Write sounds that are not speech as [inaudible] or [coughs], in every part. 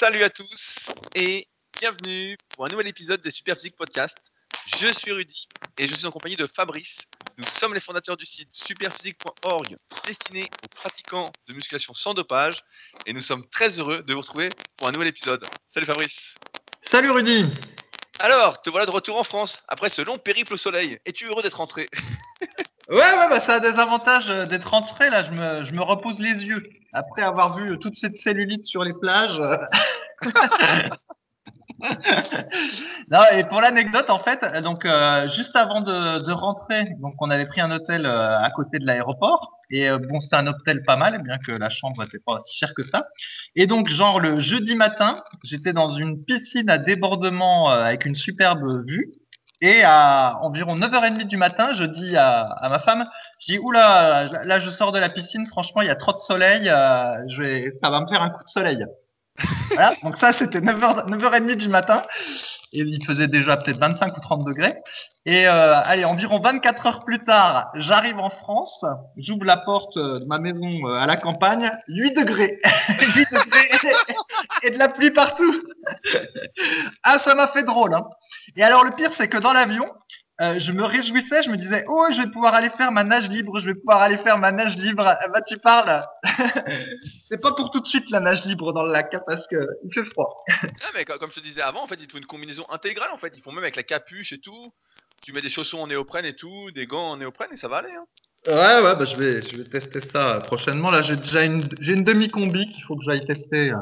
Salut à tous et bienvenue pour un nouvel épisode des Superphysique Podcast. Je suis Rudy et je suis en compagnie de Fabrice. Nous sommes les fondateurs du site superphysique.org destiné aux pratiquants de musculation sans dopage et nous sommes très heureux de vous retrouver pour un nouvel épisode. Salut Fabrice. Salut Rudy. Alors, te voilà de retour en France après ce long périple au soleil. Es-tu heureux d'être rentré? [laughs] Ouais, ouais, bah, ça a des avantages euh, d'être rentré. Là, je me, je me repose les yeux après avoir vu toute cette cellulite sur les plages. [laughs] non, et pour l'anecdote, en fait, donc euh, juste avant de, de rentrer, donc on avait pris un hôtel euh, à côté de l'aéroport. Et euh, bon, c'était un hôtel pas mal, bien que la chambre n'était pas si chère que ça. Et donc, genre le jeudi matin, j'étais dans une piscine à débordement euh, avec une superbe vue. Et à environ 9h30 du matin, je dis à, à ma femme, je dis, oula, là, là, je sors de la piscine, franchement, il y a trop de soleil, euh, je vais, ça va me faire un coup de soleil. Voilà, donc ça, c'était 9h, 9h30 du matin. Et il faisait déjà peut-être 25 ou 30 degrés. Et euh, allez, environ 24 heures plus tard, j'arrive en France, j'ouvre la porte de ma maison euh, à la campagne, 8 degrés. [laughs] 8 degrés et de la pluie partout. ah, ça m'a fait drôle. Hein. Et alors, le pire, c'est que dans l'avion, euh, je me réjouissais, je me disais, oh, je vais pouvoir aller faire ma nage libre, je vais pouvoir aller faire ma nage libre. Ah bah, tu parles. [laughs] c'est pas pour tout de suite la nage libre dans le lac, hein, parce que il fait froid. Ah, mais co- comme je te disais avant, en fait, ils font une combinaison intégrale. En fait, ils font même avec la capuche et tout. Tu mets des chaussons en néoprène et tout, des gants en néoprène et ça va aller. Hein. Ouais, ouais, bah, je vais, je vais tester ça prochainement. Là, j'ai déjà une, j'ai une demi-combi qu'il faut que j'aille tester. euh.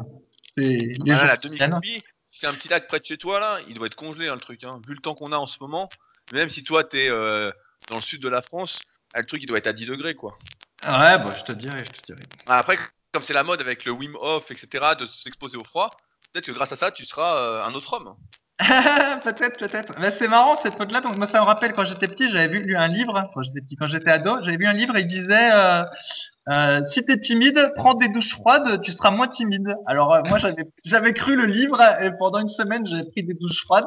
C'est Voilà, la demi-combi, c'est un petit lac près de chez toi là, il doit être congelé hein, le truc. Hein. Vu le temps qu'on a en ce moment, même si toi t'es euh, dans le sud de la France, ah, le truc il doit être à 10 degrés quoi. Ouais, bah, je te dirai, je te dirai. Ah, Après, comme c'est la mode avec le Wim Hof, etc., de s'exposer au froid, peut-être que grâce à ça tu seras euh, un autre homme. [laughs] peut-être, peut-être. Mais c'est marrant cette mode-là. Donc moi, ça me rappelle quand j'étais petit, j'avais lu un livre. Quand j'étais petit, quand j'étais ado, j'avais vu un livre et il disait euh, euh, si t'es timide, prends des douches froides, tu seras moins timide. Alors euh, moi, j'avais [laughs] j'avais cru le livre et pendant une semaine, j'ai pris des douches froides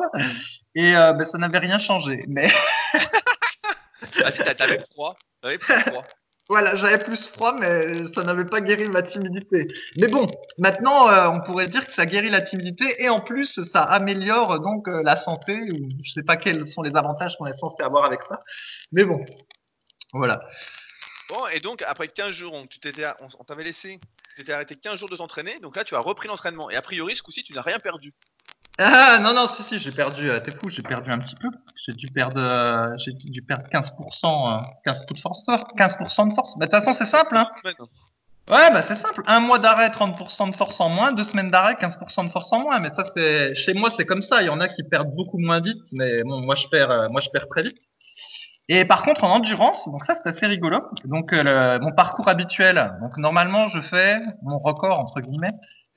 et euh, ben, ça n'avait rien changé. Mais [laughs] Ah si, t'a- t'avais froid, t'avais froid. Voilà, j'avais plus froid, mais ça n'avait pas guéri ma timidité. Mais bon, maintenant, euh, on pourrait dire que ça guérit la timidité et en plus, ça améliore donc euh, la santé. Je sais pas quels sont les avantages qu'on est censé avoir avec ça. Mais bon, voilà. Bon, et donc après 15 jours, on t'avait laissé, tu t'étais arrêté 15 jours de t'entraîner, donc là tu as repris l'entraînement. Et a priori, ce coup-ci, tu n'as rien perdu. Ah non, non, si, si, j'ai perdu, euh, t'es fou, j'ai perdu un petit peu. J'ai dû perdre, euh, j'ai dû perdre 15%, euh, 15 de force, 15% de force. Bah, de toute façon, c'est simple, hein. Ouais, bah c'est simple. Un mois d'arrêt, 30% de force en moins. Deux semaines d'arrêt, 15% de force en moins. Mais ça, c'est chez moi, c'est comme ça. Il y en a qui perdent beaucoup moins vite, mais bon, moi je perds, euh, moi je perds très vite. Et par contre, en endurance, donc ça c'est assez rigolo. Donc euh, le- mon parcours habituel. Donc normalement, je fais mon record entre guillemets,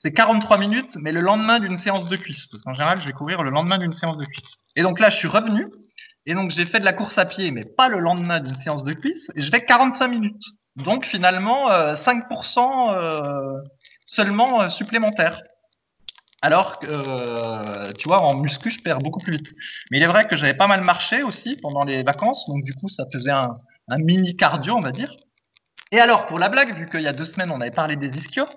c'est 43 minutes, mais le lendemain d'une séance de cuisse. Parce qu'en général, je vais courir le lendemain d'une séance de cuisse. Et donc là, je suis revenu. Et donc j'ai fait de la course à pied, mais pas le lendemain d'une séance de cuisse. Et je fais 45 minutes. Donc finalement, euh, 5% euh, seulement euh, supplémentaire. Alors que, euh, tu vois, en muscu, je perds beaucoup plus vite. Mais il est vrai que j'avais pas mal marché aussi pendant les vacances, donc du coup, ça faisait un, un mini cardio, on va dire. Et alors, pour la blague, vu qu'il y a deux semaines, on avait parlé des ischios,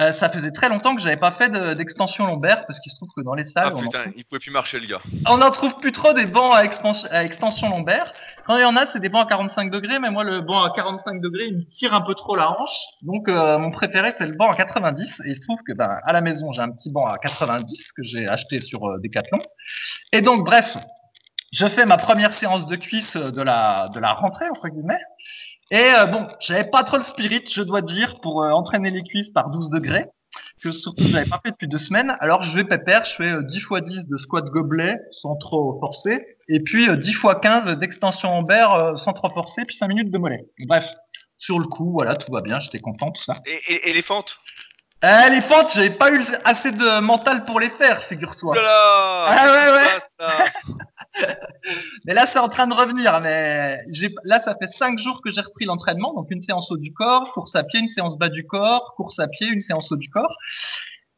euh, ça faisait très longtemps que j'avais pas fait de- d'extension lombaire, parce qu'il se trouve que dans les salles, Ah on en putain, il pouvait plus marcher le gars. on n'en trouve plus trop des bancs à, expansion- à extension lombaire. Quand il y en a, c'est des bancs à 45 degrés, mais moi, le banc à 45 degrés, il me tire un peu trop la hanche. Donc, euh, mon préféré, c'est le banc à 90. Et il se trouve que, ben, à la maison, j'ai un petit banc à 90 que j'ai acheté sur euh, Decathlon. Et donc, bref, je fais ma première séance de cuisse euh, de la, de la rentrée, entre guillemets. Et euh, bon, j'avais pas trop le spirit, je dois dire, pour euh, entraîner les cuisses par 12 degrés que surtout j'avais pas fait depuis deux semaines. Alors je vais pépère, je fais euh, 10 x 10 de squat gobelet sans trop forcer, et puis euh, 10 x 15 d'extension lombaire euh, sans trop forcer, puis 5 minutes de mollet. Bref, sur le coup, voilà, tout va bien, j'étais content, tout ça. Et, et, et les fentes? Euh, les fentes, j'avais pas eu assez de mental pour les faire, figure-toi. Ah ouais, ouais. [laughs] Mais là, c'est en train de revenir. Mais là, ça fait cinq jours que j'ai repris l'entraînement. Donc, une séance haut du corps, course à pied, une séance bas du corps, course à pied, une séance haut du corps.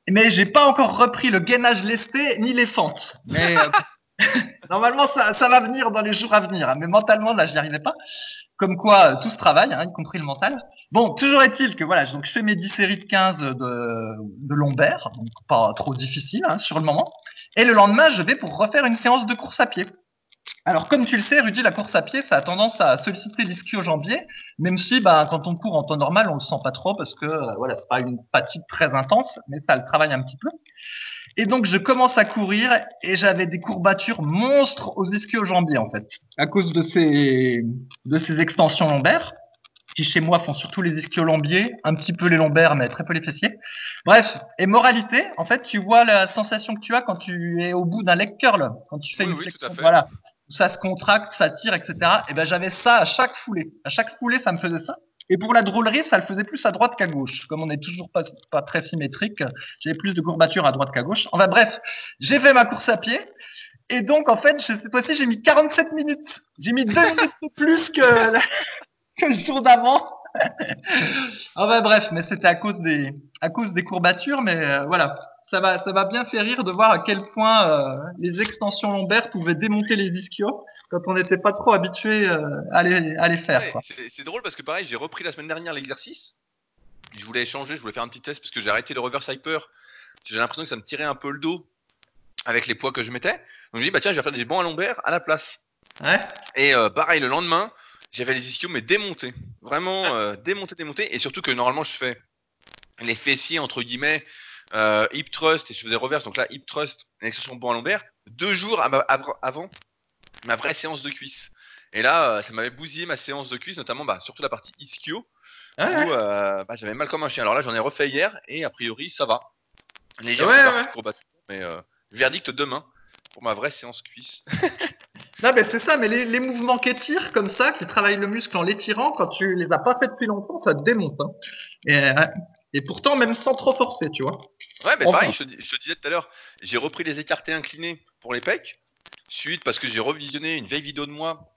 Mais j'ai pas encore repris le gainage lesté ni les fentes. Mais euh, [laughs] normalement, ça, ça va venir dans les jours à venir. hein. Mais mentalement, là, j'y arrivais pas. Comme quoi, tout se travaille, hein, y compris le mental. Bon, toujours est-il que voilà, donc je fais mes 10 séries de 15 de, de lombaire, donc pas trop difficile hein, sur le moment. Et le lendemain, je vais pour refaire une séance de course à pied. Alors, comme tu le sais, Rudy, la course à pied, ça a tendance à solliciter l'ischio-jambier, même si, bah, quand on court en temps normal, on le sent pas trop parce que, euh, voilà, c'est pas une fatigue très intense, mais ça le travaille un petit peu. Et donc, je commence à courir et j'avais des courbatures monstres aux ischio-jambiers, en fait, à cause de ces, de ces extensions lombaires qui chez moi font surtout les ischio-lambiers, un petit peu les lombaires, mais très peu les fessiers. Bref, et moralité, en fait, tu vois la sensation que tu as quand tu es au bout d'un leg curl, quand tu fais Oui, une oui, flexion, voilà, où ça se contracte, ça tire, etc. Et ben j'avais ça à chaque foulée. À chaque foulée, ça me faisait ça. Et pour la drôlerie, ça le faisait plus à droite qu'à gauche. Comme on n'est toujours pas, pas très symétrique, j'avais plus de courbatures à droite qu'à gauche. Enfin bref, j'ai fait ma course à pied. Et donc, en fait, cette fois-ci, j'ai mis 47 minutes. J'ai mis deux minutes de plus que, que le jour d'avant. [laughs] enfin bref, mais c'était à cause des, à cause des courbatures, mais euh, voilà. Ça m'a, ça m'a bien fait rire de voir à quel point euh, les extensions lombaires pouvaient démonter les ischios quand on n'était pas trop habitué euh, à, les, à les faire. Ouais, c'est drôle parce que pareil, j'ai repris la semaine dernière l'exercice. Je voulais échanger, je voulais faire un petit test parce que j'ai arrêté le reverse hyper. J'ai l'impression que ça me tirait un peu le dos avec les poids que je mettais. Donc je me dis, bah tiens, je vais faire des bancs à lombaire à la place. Ouais. Et euh, pareil, le lendemain, j'avais les ischios mais démontés. Vraiment démontés, démontés. Et surtout que normalement, je fais les fessiers, entre guillemets, euh, hip thrust et je faisais reverse. Donc là, hip thrust, une extension de banc à lombaire, deux jours à ma- av- avant ma vraie séance de cuisse. Et là, euh, ça m'avait bousillé ma séance de cuisse, notamment bah, surtout la partie ischio, ouais. où euh, bah, j'avais mal comme un chien. Alors là, j'en ai refait hier et a priori, ça va. Ouais, ouais. mais euh, verdict demain pour ma vraie séance cuisse. [laughs] Non, mais c'est ça, mais les, les mouvements qui étirent comme ça, qui travaillent le muscle en l'étirant, quand tu les as pas fait depuis longtemps, ça te démonte. hein. Et, euh, et pourtant, même sans trop forcer, tu vois. Ouais, mais Enfin. pareil, je te, dis- je te disais tout à l'heure, j'ai repris les écartés inclinés pour les pecs, suite parce que j'ai revisionné une vieille vidéo de moi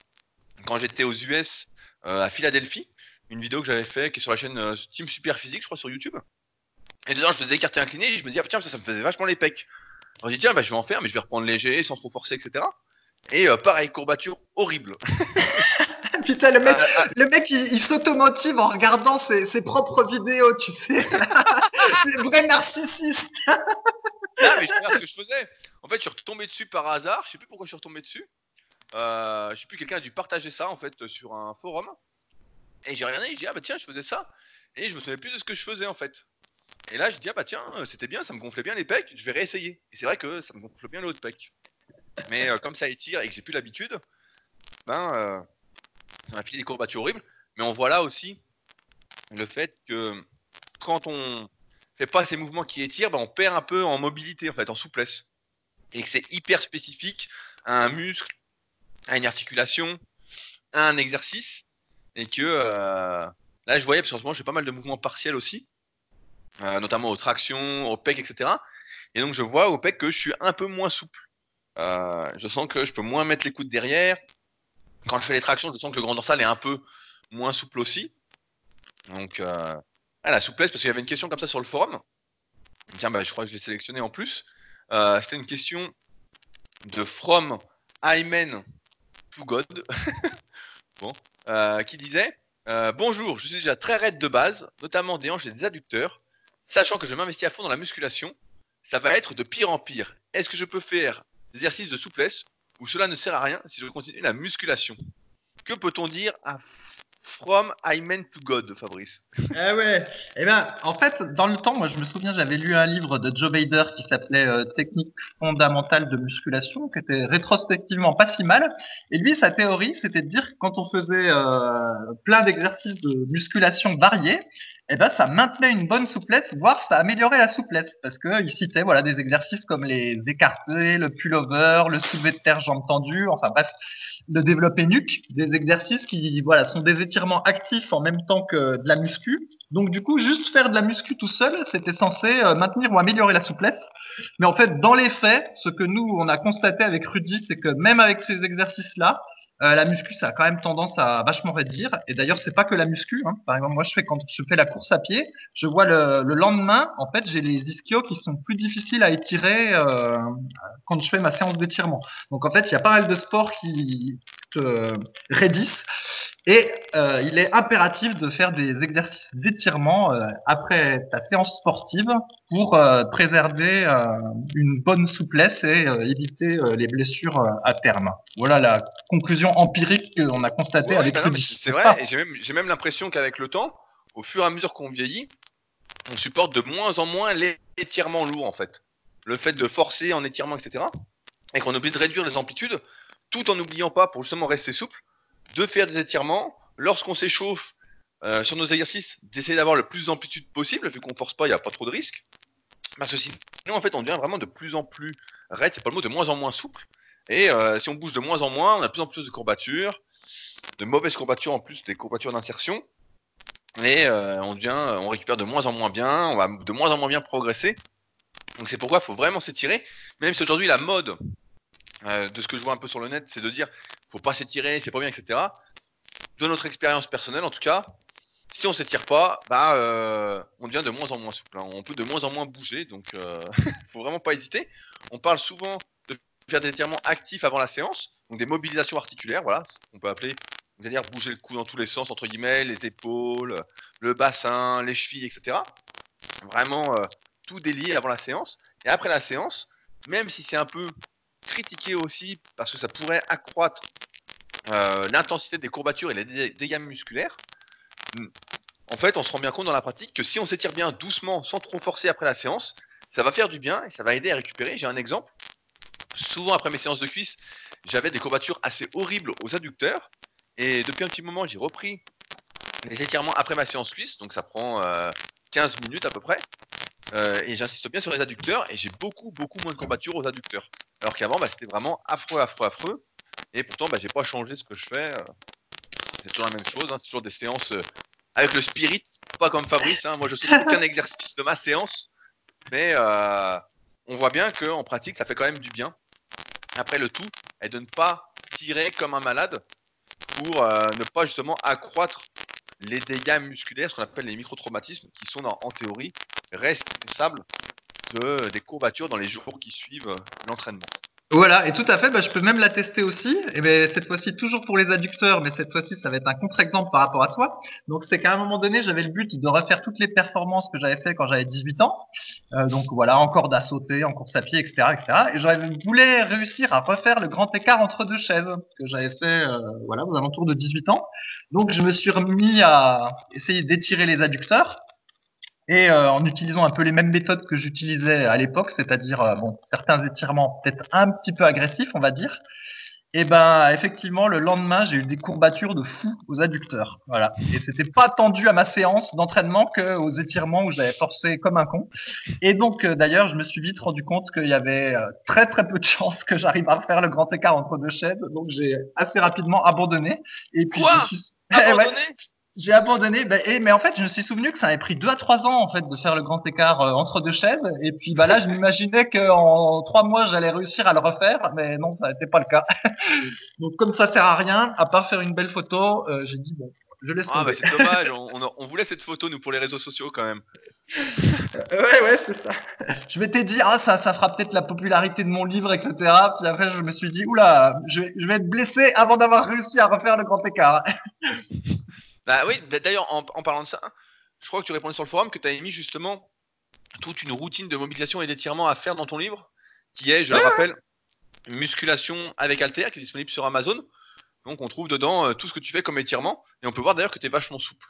quand j'étais aux US euh, à Philadelphie, une vidéo que j'avais fait qui est sur la chaîne euh, Team Super Physique, je crois, sur YouTube. Et dedans, je faisais des écartés inclinés et je me dis, ah tiens, ça, ça me faisait vachement les pecs. Alors je dis, tiens, bah, je vais en faire, mais je vais reprendre léger, sans trop forcer, etc. Et euh, pareil, courbature horrible. [laughs] Putain, le mec, Ah, ah, le mec il, il s'automotive en regardant ses, ses propres vidéos, tu sais. [laughs] c'est le vrai narcissiste. Ah, mais je regarde ce que je faisais. En fait, je suis retombé dessus par hasard. Je sais plus pourquoi je suis retombé dessus. Euh, je sais plus, quelqu'un a dû partager ça en fait sur un forum. Et j'ai regardé, j'ai dit, ah bah tiens, je faisais ça. Et je me souvenais plus de ce que je faisais en fait. Et là, je dis, ah bah tiens, euh, c'était bien, ça me gonflait bien les pecs, je vais réessayer. Et c'est vrai que ça me gonfle bien le haut de pec. Mais euh, comme ça étire et que j'ai plus l'habitude, ben, euh, ça m'a filé des courbatures horribles. Mais on voit là aussi le fait que quand on fait pas ces mouvements qui étirent, ben, on perd un peu en mobilité en fait, en souplesse. Et que c'est hyper spécifique à un muscle, à une articulation, à un exercice. Et que euh, là, je voyais, parce qu'en ce moment, je fais pas mal de mouvements partiels aussi, euh, notamment aux tractions, au pec, etc. Et donc, je vois au pec que je suis un peu moins souple. Euh, je sens que je peux moins mettre les coudes derrière. Quand je fais les tractions, je sens que le grand dorsal est un peu moins souple aussi. Donc, euh, ah, la souplesse, parce qu'il y avait une question comme ça sur le forum. Tiens, bah, je crois que je l'ai sélectionné en plus. Euh, C'était une question de From Aymen to God. [laughs] euh, qui disait Bonjour, je suis déjà très raide de base, notamment des hanches et des adducteurs. Sachant que je m'investis à fond dans la musculation, ça va être de pire en pire. Est-ce que je peux faire des exercices de souplesse ou cela ne sert à rien si je continue la musculation Que peut-on dire à From Aymen to God, Fabrice? Ah ouais. Eh ben, en fait, dans le temps, moi, je me souviens, j'avais lu un livre de Joe Bader qui s'appelait euh, Technique fondamentale de musculation, qui était rétrospectivement pas si mal. Et lui, sa théorie, c'était de dire que quand on faisait euh, plein d'exercices de musculation variés, eh ben, ça maintenait une bonne souplesse, voire ça améliorait la souplesse, parce que il citait voilà des exercices comme les écartés, le pullover, le soulevé de terre jambes tendues, enfin bref, le développé nuque, des exercices qui voilà sont des étirements actifs en même temps que de la muscu. Donc du coup, juste faire de la muscu tout seul, c'était censé euh, maintenir ou améliorer la souplesse. Mais en fait, dans les faits, ce que nous on a constaté avec Rudy, c'est que même avec ces exercices-là, euh, la muscu, ça a quand même tendance à vachement réduire. Et d'ailleurs, c'est pas que la muscu. Hein. Par exemple, moi, je fais quand je fais la course à pied, je vois le, le lendemain, en fait, j'ai les ischios qui sont plus difficiles à étirer euh, quand je fais ma séance d'étirement. Donc, en fait, il y a pas mal de sports qui te raidissent. Et euh, il est impératif de faire des exercices d'étirement euh, après ta séance sportive pour euh, préserver une bonne souplesse et éviter les blessures à terme. Voilà la conclusion empirique qu'on a constatée avec bah C'est vrai, et j'ai même, même l'impression qu'avec le temps, au fur et à mesure qu'on vieillit, on supporte de moins en moins l'étirement lourd en fait. Le fait de forcer en étirement, etc. Et qu'on oublie de réduire les amplitudes, tout en n'oubliant pas, pour justement rester souple, de faire des étirements. Lorsqu'on s'échauffe euh, sur nos exercices, d'essayer d'avoir le plus d'amplitude possible, vu qu'on force pas, il n'y a pas trop de risques. Parce que en fait, on devient vraiment de plus en plus raide, c'est pas le mot, de moins en moins souple. Et euh, si on bouge de moins en moins, on a de plus en plus de courbatures, de mauvaises courbatures en plus, des courbatures d'insertion. Et euh, on devient, on récupère de moins en moins bien, on va de moins en moins bien progresser. Donc c'est pourquoi il faut vraiment s'étirer. Même si aujourd'hui la mode euh, de ce que je vois un peu sur le net, c'est de dire faut pas s'étirer, c'est pas bien, etc. De notre expérience personnelle, en tout cas, si on s'étire pas, bah, euh, on devient de moins en moins souple. Hein. On peut de moins en moins bouger, donc euh, [laughs] faut vraiment pas hésiter. On parle souvent de faire des étirements actifs avant la séance, donc des mobilisations articulaires, voilà, on peut appeler, c'est-à-dire bouger le cou dans tous les sens, entre guillemets, les épaules, le bassin, les chevilles, etc. Vraiment tout délié avant la séance. Et après la séance, même si c'est un peu critiquer aussi parce que ça pourrait accroître euh, l'intensité des courbatures et les dégâts musculaires. Hmm. En fait, on se rend bien compte dans la pratique que si on s'étire bien doucement, sans trop forcer après la séance, ça va faire du bien et ça va aider à récupérer. J'ai un exemple. Souvent après mes séances de cuisse, j'avais des courbatures assez horribles aux adducteurs. Et depuis un petit moment, j'ai repris les étirements après ma séance cuisse. Donc ça prend 15 euh, minutes à peu près. Euh, et j'insiste bien sur les adducteurs. Et j'ai beaucoup, beaucoup moins de courbatures aux adducteurs. Alors qu'avant, bah, c'était vraiment affreux, affreux, affreux. Et pourtant, bah, j'ai pas changé ce que je fais. Euh. C'est toujours la même chose. Hein. C'est toujours des séances euh, avec le spirit, pas comme Fabrice. Hein. Moi, je sais aucun [laughs] exercice de ma séance. Mais euh, on voit bien qu'en pratique, ça fait quand même du bien. Après, le tout est de ne pas tirer comme un malade pour ne pas justement accroître les dégâts musculaires, ce qu'on appelle les microtraumatismes, qui sont en théorie responsables de, des courbatures dans les jours qui suivent euh, l'entraînement. Voilà, et tout à fait, bah, je peux même l'attester aussi, et ben, cette fois-ci toujours pour les adducteurs, mais cette fois-ci ça va être un contre-exemple par rapport à toi. Donc c'est qu'à un moment donné, j'avais le but de refaire toutes les performances que j'avais fait quand j'avais 18 ans, euh, donc voilà, encore à sauter, en course à pied, etc. etc. et je voulais réussir à refaire le grand écart entre deux chaises, que j'avais fait euh, voilà, aux alentours de 18 ans. Donc je me suis remis à essayer d'étirer les adducteurs, et euh, en utilisant un peu les mêmes méthodes que j'utilisais à l'époque, c'est-à-dire euh, bon, certains étirements peut-être un petit peu agressifs, on va dire. Et ben effectivement, le lendemain, j'ai eu des courbatures de fou aux adducteurs. Voilà. Et c'était pas tendu à ma séance d'entraînement qu'aux étirements où j'avais forcé comme un con. Et donc euh, d'ailleurs, je me suis vite rendu compte qu'il y avait très très peu de chances que j'arrive à refaire le grand écart entre deux chaises. Donc j'ai assez rapidement abandonné. Et puis Quoi? je suis... abandonné? [laughs] j'ai abandonné, bah, et, mais en fait, je me suis souvenu que ça avait pris deux à trois ans en fait de faire le grand écart euh, entre deux chaises. Et puis bah là, je m'imaginais qu'en trois mois, j'allais réussir à le refaire, mais non, ça n'était pas le cas. [laughs] Donc comme ça sert à rien, à part faire une belle photo, euh, j'ai dit bon, je laisse. Ah bah c'est dommage, [laughs] on, on, voulait cette photo nous pour les réseaux sociaux quand même. ouais ouais c'est ça. Je m'étais dit ah ça ça fera peut-être la popularité de mon livre etc. Puis après je me suis dit oula je je vais être blessé avant d'avoir réussi à refaire le grand écart. [laughs] Bah oui, d'ailleurs, en, parlant de ça, je crois que tu répondais sur le forum que tu avais mis justement toute une routine de mobilisation et d'étirement à faire dans ton livre, qui est, je le rappelle, musculation avec Alter, qui est disponible sur Amazon. Donc on trouve dedans euh, tout ce que tu fais comme étirement, et on peut voir d'ailleurs que tu es vachement souple.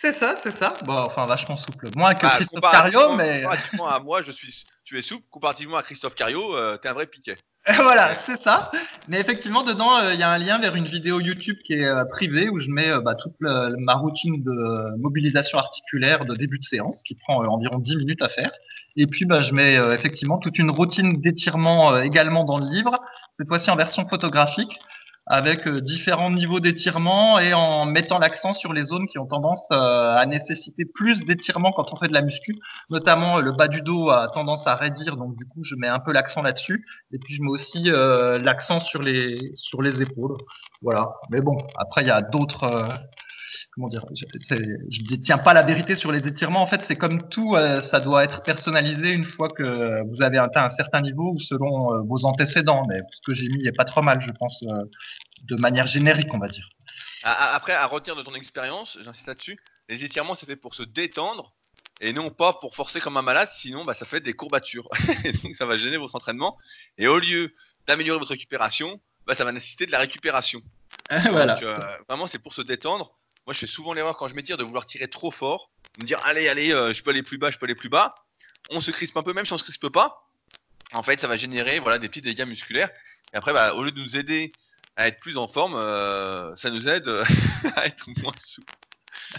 C'est ça, c'est ça. Bon, enfin, vachement souple. Moins que bah, Christophe Cario, mais. Comparativement à moi, je suis, tu es souple. Comparativement à Christophe Cario, euh, tu es un vrai piquet. [laughs] voilà, c'est ça. Mais effectivement, dedans, euh, il y a un lien vers une vidéo YouTube qui est euh, privée où je mets euh, bah, toute ma routine de mobilisation articulaire de début de séance qui prend environ 10 minutes à faire. Et puis, bah, je mets effectivement toute une routine d'étirement également dans le livre, cette fois-ci en version photographique avec euh, différents niveaux d'étirement et en mettant l'accent sur les zones qui ont tendance euh, à nécessiter plus d'étirement quand on fait de la muscu. Notamment, euh, le bas du dos a tendance à raidir, donc du coup, je mets un peu l'accent là-dessus. Et puis, je mets aussi l'accent sur les, sur les épaules. Voilà. Mais bon, après, il y a d'autres comment dire, je ne détiens pas la vérité sur les étirements. En fait, c'est comme tout, euh, ça doit être personnalisé une fois que vous avez atteint un certain niveau ou selon euh, vos antécédents. Mais ce que j'ai mis n'est pas trop mal, je pense, euh, de manière générique, on va dire. Après, à retenir de ton expérience, j'insiste là-dessus, les étirements, c'est fait pour se détendre et non pas pour forcer comme un malade, sinon bah, ça fait des courbatures. [laughs] donc ça va gêner votre entraînement. Et au lieu d'améliorer votre récupération, bah, ça va nécessiter de la récupération. [laughs] voilà. Donc, vraiment, c'est pour se détendre. Moi, je fais souvent l'erreur quand je m'étire de vouloir tirer trop fort, de me dire allez, allez, euh, je peux aller plus bas, je peux aller plus bas. On se crispe un peu, même si on se crispe pas. En fait, ça va générer voilà des petits dégâts musculaires. Et après, bah, au lieu de nous aider à être plus en forme, euh, ça nous aide [laughs] à être moins souple.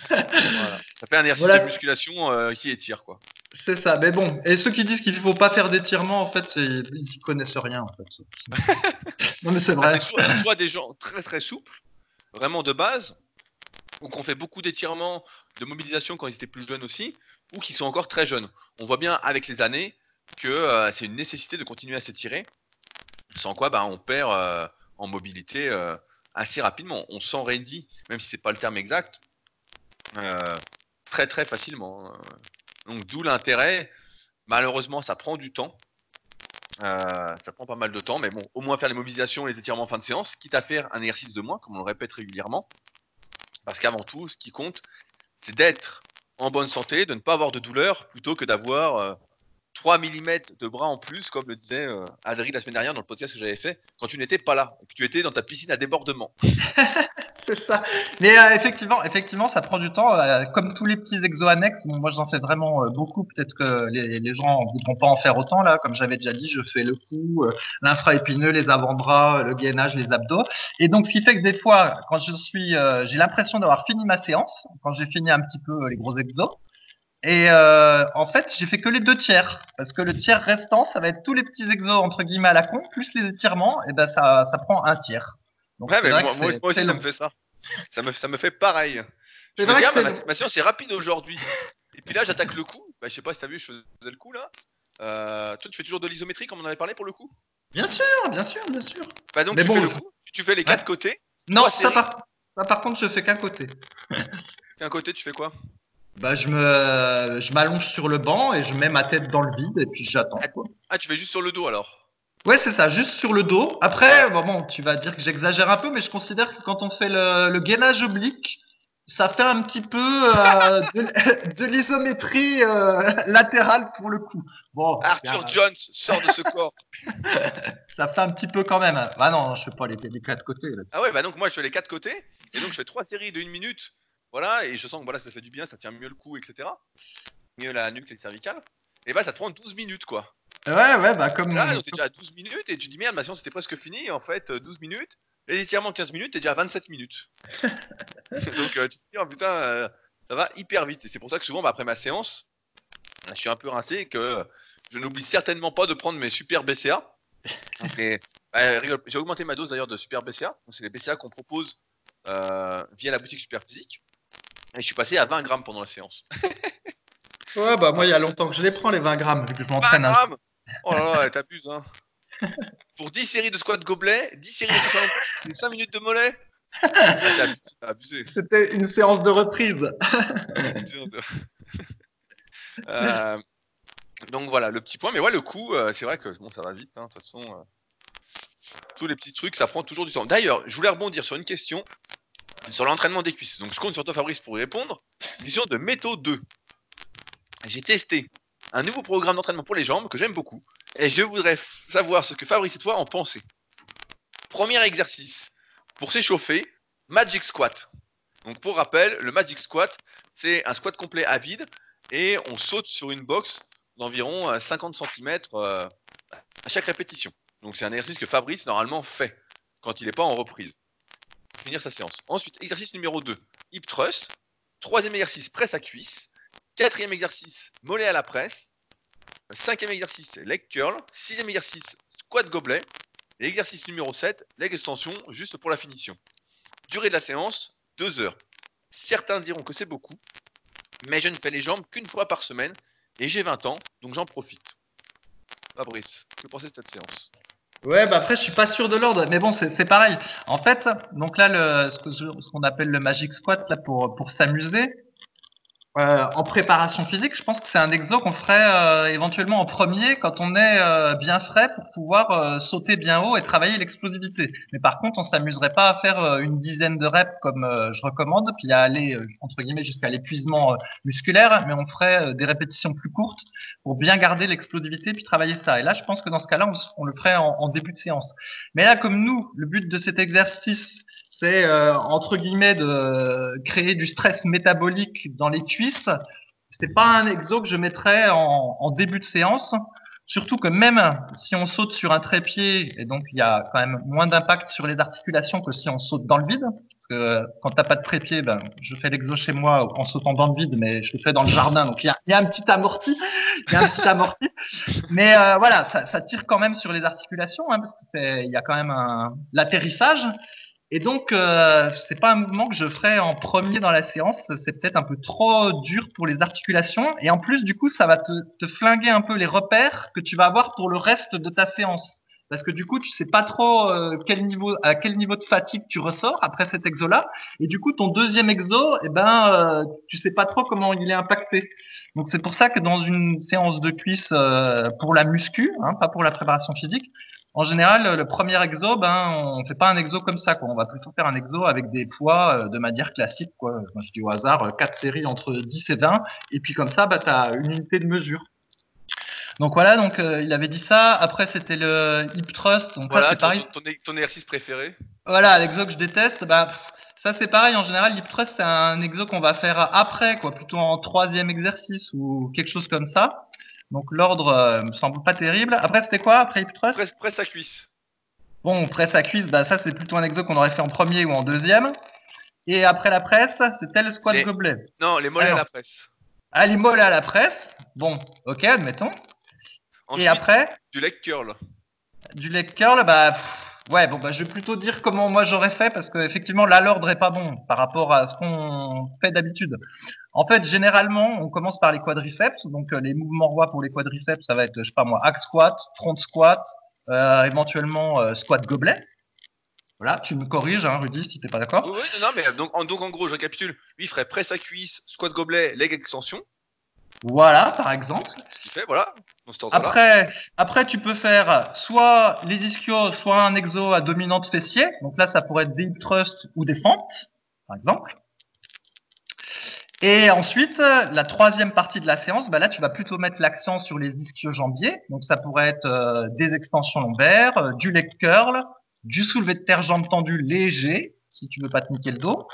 voilà. Ça fait un exercice de musculation euh, qui étire, quoi. C'est ça, mais bon. Et ceux qui disent qu'il ne faut pas faire d'étirement, en fait, ils connaissent rien, en fait. [laughs] non, mais c'est vrai. c'est soit, des gens très très souples, vraiment de base, ou qu'on fait beaucoup d'étirements, de mobilisation quand ils étaient plus jeunes aussi, ou qui sont encore très jeunes. On voit bien avec les années que euh, c'est une nécessité de continuer à s'étirer, sans quoi bah, on perd euh, en mobilité assez rapidement. On s'enraidit, même si c'est pas le terme exact, euh, très très facilement. Hein. Donc d'où l'intérêt. Malheureusement, ça prend du temps. Euh, ça prend pas mal de temps, mais bon, au moins faire les mobilisations et les étirements en fin de séance, quitte à faire un exercice de moins, comme on le répète régulièrement. Parce qu'avant tout, ce qui compte, c'est d'être en bonne santé, de ne pas avoir de douleur, plutôt que d'avoir 3 euh, mm de bras en plus, comme le disait Adri la semaine dernière dans le podcast que j'avais fait, quand tu n'étais pas là, que tu étais dans ta piscine à débordement. [laughs] c'est ça. Mais euh, effectivement, effectivement, ça prend du temps. Euh, comme tous les petits exos annexes, moi j'en fais vraiment euh, beaucoup. Peut-être que les, gens ne voudront pas en faire autant là. Comme j'avais déjà dit, je fais le cou, l'infraépineux, les avant-bras, le gainage, les abdos. Et donc, ce qui fait que des fois, quand je suis, j'ai l'impression d'avoir fini ma séance, quand j'ai fini un petit peu les gros exos. Et en fait, j'ai fait que les deux tiers, parce que le tiers restant, ça va être tous les petits exos entre guillemets à la con, plus les étirements, et ben ça, ça prend un tiers ouais, mais moi, aussi, ça me fait ça. Ça me, ça me fait pareil. Je me dis, ah, ma, séance est rapide aujourd'hui. Et puis là, j'attaque le coup. Bah, je sais pas si t'as vu, je faisais le coup là. Euh, toi, tu fais toujours de l'isométrie comme on avait parlé pour le coup? Bien sûr, bien sûr, bien sûr. Bah, donc, tu fais le coup, tu fais les quatre côtés. Non, ça par... par contre, je fais qu'un côté. qu'un côté, tu fais quoi? Bah, je me, je m'allonge sur le banc et je mets ma tête dans le vide et puis j'attends. Ah, tu fais juste sur le dos alors? Ouais, c'est ça, juste sur le dos. Après, bon, tu vas dire que j'exagère un peu, mais je considère que quand on fait le, gainage oblique, ça fait un petit peu euh, de, [laughs] l'isométrie euh, latérale pour le coup. Bon, Arthur Jones sort de ce corps. [laughs] ça fait un petit peu quand même. Ah non, je fais pas les, les quatre côtés. Là. Ah ouais, bah donc moi je fais les quatre côtés, et donc je fais trois séries de une minute. Voilà, et je sens que voilà, ça fait du bien, ça tient mieux le cou, etc. Mieux la nuque, les cervicales. Et bah ça te prend 12 minutes quoi. Ouais, ouais, bah comme. Là, t'es déjà à 12 minutes et tu dis merde, ma séance était presque finie. En fait, 12 euh, minutes. Les étirements 15 minutes, t'es déjà à 27 minutes. [laughs] Donc euh, tu te dis, oh putain, euh, ça va hyper vite. Et c'est pour ça que souvent, bah, après ma séance, je suis un peu rincé que je n'oublie certainement pas de prendre mes super BCA. [laughs] Bah, j'ai augmenté ma dose d'ailleurs de super BCA. C'est les BCA qu'on propose via la boutique Super Physique. Et je suis passé à 20 grammes pendant la séance. ouais, bah moi, il y a longtemps que je les prends, les 20 grammes, vu que je m'entraîne. Un... Oh là là, elle t'abuse, hein. [laughs] Pour 10 séries de squat gobelet, 10 séries de 5 minutes de mollet. C'était une séance de reprise. [laughs] Euh, donc voilà, le petit point. Mais ouais, le coup, euh, c'est vrai que bon, ça va vite. Hein, de toute façon, euh, tous les petits trucs, ça prend toujours du temps. D'ailleurs, je voulais rebondir sur une question sur l'entraînement des cuisses. Donc je compte sur toi, Fabrice, pour y répondre. Question de méthode 2. J'ai testé un nouveau programme d'entraînement pour les jambes que j'aime beaucoup. Et je voudrais savoir ce que Fabrice et toi en pensez. Premier exercice. Pour s'échauffer, Magic Squat. Donc pour rappel, le Magic Squat, c'est un squat complet à vide et on saute sur une box d'environ 50 cm euh, à chaque répétition. Donc c'est un exercice que Fabrice normalement fait quand il n'est pas en reprise. Finir sa séance. Ensuite, exercice numéro 2, hip thrust. Troisième exercice, presse à cuisse. Quatrième exercice, mollet à la presse. Cinquième exercice, leg curl. Sixième exercice, squat gobelet. Et exercice numéro 7, leg extension, juste pour la finition. Durée de la séance, 2 heures. Certains diront que c'est beaucoup, mais je ne fais les jambes qu'une fois par semaine et j'ai 20 ans, donc j'en profite. Fabrice, que pensez de cette séance? Ouais, bah après, je suis pas sûr de l'ordre, mais bon, c'est pareil. En fait, donc là, le, ce qu'on appelle le magic squat, là, pour, pour s'amuser, euh, en préparation physique, je pense que c'est un exo qu'on ferait euh, éventuellement en premier quand on est euh, bien frais pour pouvoir sauter bien haut et travailler l'explosivité. Mais par contre, on s'amuserait pas à faire une dizaine de reps comme je recommande, puis à aller entre guillemets jusqu'à l'épuisement musculaire, mais on ferait des répétitions plus courtes pour bien garder l'explosivité puis travailler ça. Et là, je pense que dans ce cas-là, on, le ferait en début de séance. Mais là, comme nous, le but de cet exercice, c'est euh, entre guillemets de créer du stress métabolique dans les cuisses. C'est pas un exo que je mettrais en, en, début de séance, surtout que même si on saute sur un trépied, et donc il y a quand même moins d'impact sur les articulations que si on saute dans le vide. Parce que quand t'as pas de trépied, ben, je fais l'exo chez moi en sautant dans le vide, mais je le fais dans le jardin, donc il y a, y a, un petit amorti, il y a un petit amorti. Mais euh, voilà, ça, ça, tire quand même sur les articulations, hein, parce qu'il y a quand même un l'atterrissage. Et donc, euh, c'est pas un mouvement que je ferai en premier dans la séance. C'est peut-être un peu trop dur pour les articulations. Et en plus, du coup, ça va te, te, flinguer un peu les repères que tu vas avoir pour le reste de ta séance. Parce que du coup, tu sais pas trop euh, quel niveau, à quel niveau de fatigue tu ressors après cet exo-là. Et du coup, ton deuxième exo, eh ben, euh, tu sais pas trop comment il est impacté. Donc, c'est pour ça que dans une séance de cuisse euh, pour la muscu, hein, pas pour la préparation physique, en général, le premier exo, ben, on fait pas un exo comme ça, quoi. On va plutôt faire un exo avec des poids euh, de manière classique, quoi. je dis au hasard, 4 euh, séries entre 10 et 20. Et puis comme ça, bah, tu as une unité de mesure. Donc voilà, donc euh, il avait dit ça. Après, c'était le hip thrust. Donc voilà, c'est pareil. Ton, exercice préféré. Voilà, l'exo que je déteste. Bah, ça c'est pareil. En général, hip thrust c'est un exo qu'on va faire après, quoi, plutôt en troisième exercice ou quelque chose comme ça. Donc l'ordre euh, me semble pas terrible. Après, c'était quoi? Après hip thrust presse, presse à cuisse. Bon, presse à cuisse, bah, ça c'est plutôt un exo qu'on aurait fait en premier ou en deuxième. Et après la presse, c'était le squat gobelet. Non, les mollets à la presse. Ah, les mollets à la presse? Bon, ok, admettons. et après? Du leg curl. Du leg curl, bah. Ouais, bon, bah, je vais plutôt dire comment moi j'aurais fait parce qu'effectivement, là, l'ordre est pas bon par rapport à ce qu'on fait d'habitude. En fait, généralement, on commence par les quadriceps. Donc, euh, les mouvements rois pour les quadriceps, ça va être, je sais pas moi, hack squat, front squat, euh, éventuellement euh, squat gobelet. Voilà, tu me corriges, hein, Rudy, si t'es pas d'accord. Oui, oui, non, mais donc en, donc en gros, je récapitule. Lui, il ferait presse à cuisse, squat gobelet, leg extension. Voilà, par exemple. Ce qu'il fait, voilà. Après, après, tu peux faire soit les ischios, soit un exo à dominante fessier. Donc là, ça pourrait être des hip ou des fentes, par exemple. Et ensuite, la troisième partie de la séance, bah là, tu vas plutôt mettre l'accent sur les ischio-jambiers. Donc ça pourrait être euh, des extensions lombaires, euh, du leg curl, du soulevé de terre jambes tendues léger, si tu veux pas te niquer le dos,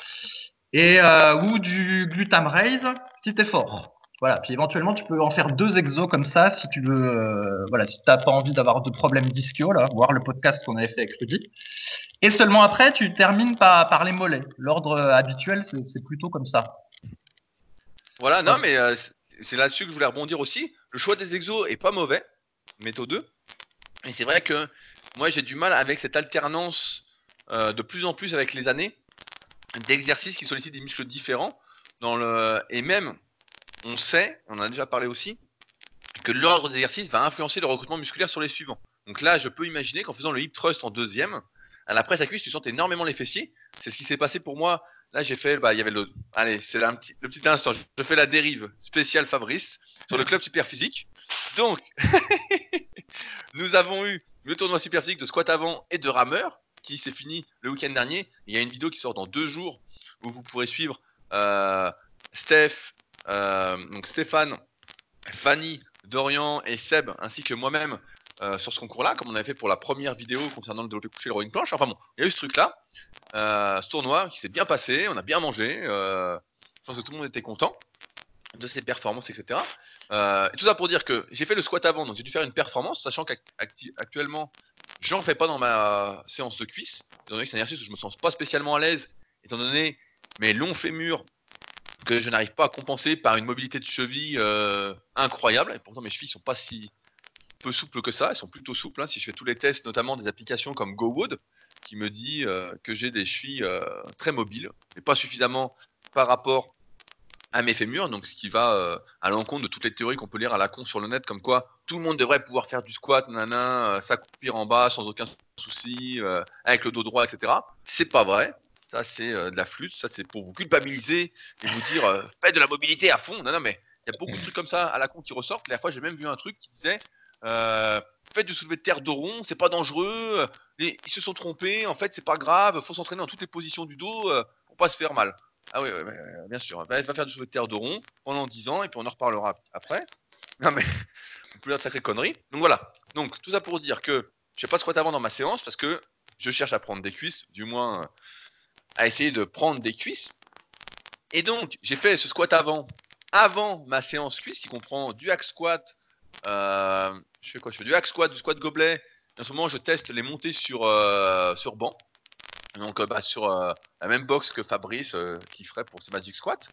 et euh, ou du glutam raise si tu es fort. Voilà, puis éventuellement tu peux en faire deux exos comme ça si tu veux, euh, voilà, si t'as pas envie d'avoir de problèmes d'ischio là, voir le podcast qu'on avait fait avec Rudy. Et seulement après tu termines par, par les mollets. L'ordre euh, habituel c'est plutôt comme ça. Voilà, non mais euh, c'est là-dessus que je voulais rebondir aussi. Le choix des exos est pas mauvais, méthode 2. Et c'est vrai que moi j'ai du mal avec cette alternance de plus en plus avec les années d'exercices qui sollicitent des muscles différents dans le et même on sait, on en a déjà parlé aussi, que l'ordre d'exercice va influencer le recrutement musculaire sur les suivants. Donc là, je peux imaginer qu'en faisant le hip thrust en deuxième, à la presse à cuisse, tu sens énormément les fessiers. C'est ce qui s'est passé pour moi. Là, j'ai fait, bah, il y avait le, allez, c'est le petit instant. Je fais la dérive spéciale Fabrice sur le club super physique. Donc, [laughs] nous avons eu le tournoi super physique de squat avant et de rameur qui s'est fini le week-end dernier. Il y a une vidéo qui sort dans deux jours où vous pourrez suivre euh, Steph, donc Stéphane, Fanny, Dorian et Seb, ainsi que moi-même, euh, sur ce concours-là, comme on avait fait pour la première vidéo concernant le développé couché et le rowing planche. Enfin bon, il y a eu ce truc-là, euh, ce tournoi qui s'est bien passé, on a bien mangé, je pense que tout le monde était content de ses performances, etc. et tout ça pour dire que j'ai fait le squat avant, donc j'ai dû faire une performance, sachant qu'actuellement, j'en fais pas dans ma séance de cuisse, étant donné que c'est un exercice où je me sens pas spécialement à l'aise, étant donné mes longs fémurs que je n'arrive pas à compenser par une mobilité de cheville euh, incroyable. Et pourtant, mes chevilles sont pas si peu souples que ça. Elles sont plutôt souples. Hein. Si je fais tous les tests, notamment des applications comme GoWood, qui me dit euh, que j'ai des chevilles euh, très mobiles, mais pas suffisamment par rapport à mes fémurs, donc ce qui va à l'encontre de toutes les théories qu'on peut lire à la con sur le net, comme quoi tout le monde devrait pouvoir faire du squat, nana, s'accroupir en bas sans aucun souci, avec le dos droit, etc. C'est pas vrai. Ça, c'est de la flûte. Ça, c'est pour vous culpabiliser et vous dire faites de la mobilité à fond. Non, non, mais il y a beaucoup de trucs comme ça à la con qui ressortent. La fois, j'ai même vu un truc qui disait faites du soulevé de terre de rond, c'est pas dangereux. ils se sont trompés. En fait, c'est pas grave. Faut s'entraîner dans toutes les positions du dos pour pas se faire mal. Ah oui, bien sûr. Va, faire du soulevé de terre de rond pendant 10 ans et puis on en reparlera après. Non, mais [laughs] on peut de sacrées conneries. Donc voilà. Donc tout ça pour dire que je fais pas squat avant dans ma séance parce que je cherche à prendre des cuisses, du moins à essayer de prendre des cuisses. Et donc, j'ai fait ce squat avant, avant ma séance cuisse qui comprend du hack squat. Euh, je fais quoi? Je fais du hack squat, du squat gobelet. en ce moment, je teste les montées sur, euh, sur banc. Donc, euh, bah, sur la même box que Fabrice qui ferait pour ses Magic Squat.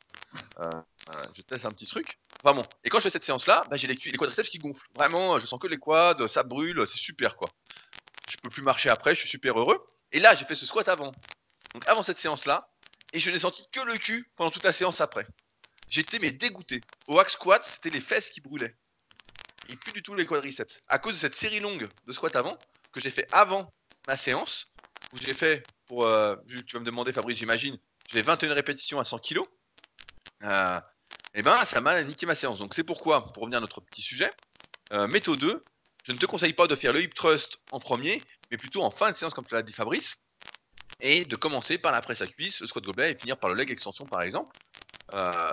je teste un petit truc. Enfin bon. Et quand je fais cette séance-là, bah, j'ai les, les quadriceps qui gonflent. Vraiment, je sens que les quads, ça brûle, c'est super quoi. Je peux plus marcher après, je suis super heureux. Et là, j'ai fait ce squat avant. Donc avant cette séance-là, et je n'ai senti que le cul pendant toute la séance après. J'étais mais dégoûté. Au hack squat, c'était les fesses qui brûlaient. Et plus du tout les quadriceps. À cause de cette série longue de squat avant, que j'ai fait avant ma séance, où j'ai fait pour. Euh, tu vas me demander, Fabrice, j'imagine, j'ai fait 21 répétitions à 100 kg. Euh, et ben, ça m'a niqué ma séance. Donc c'est pourquoi, pour revenir à notre petit sujet, euh, méthode 2, je ne te conseille pas de faire le hip thrust en premier, mais plutôt en fin de séance, comme tu l'as dit Fabrice, et de commencer par la presse à cuisse, le squat gobelet, et finir par le leg extension, par exemple. Euh,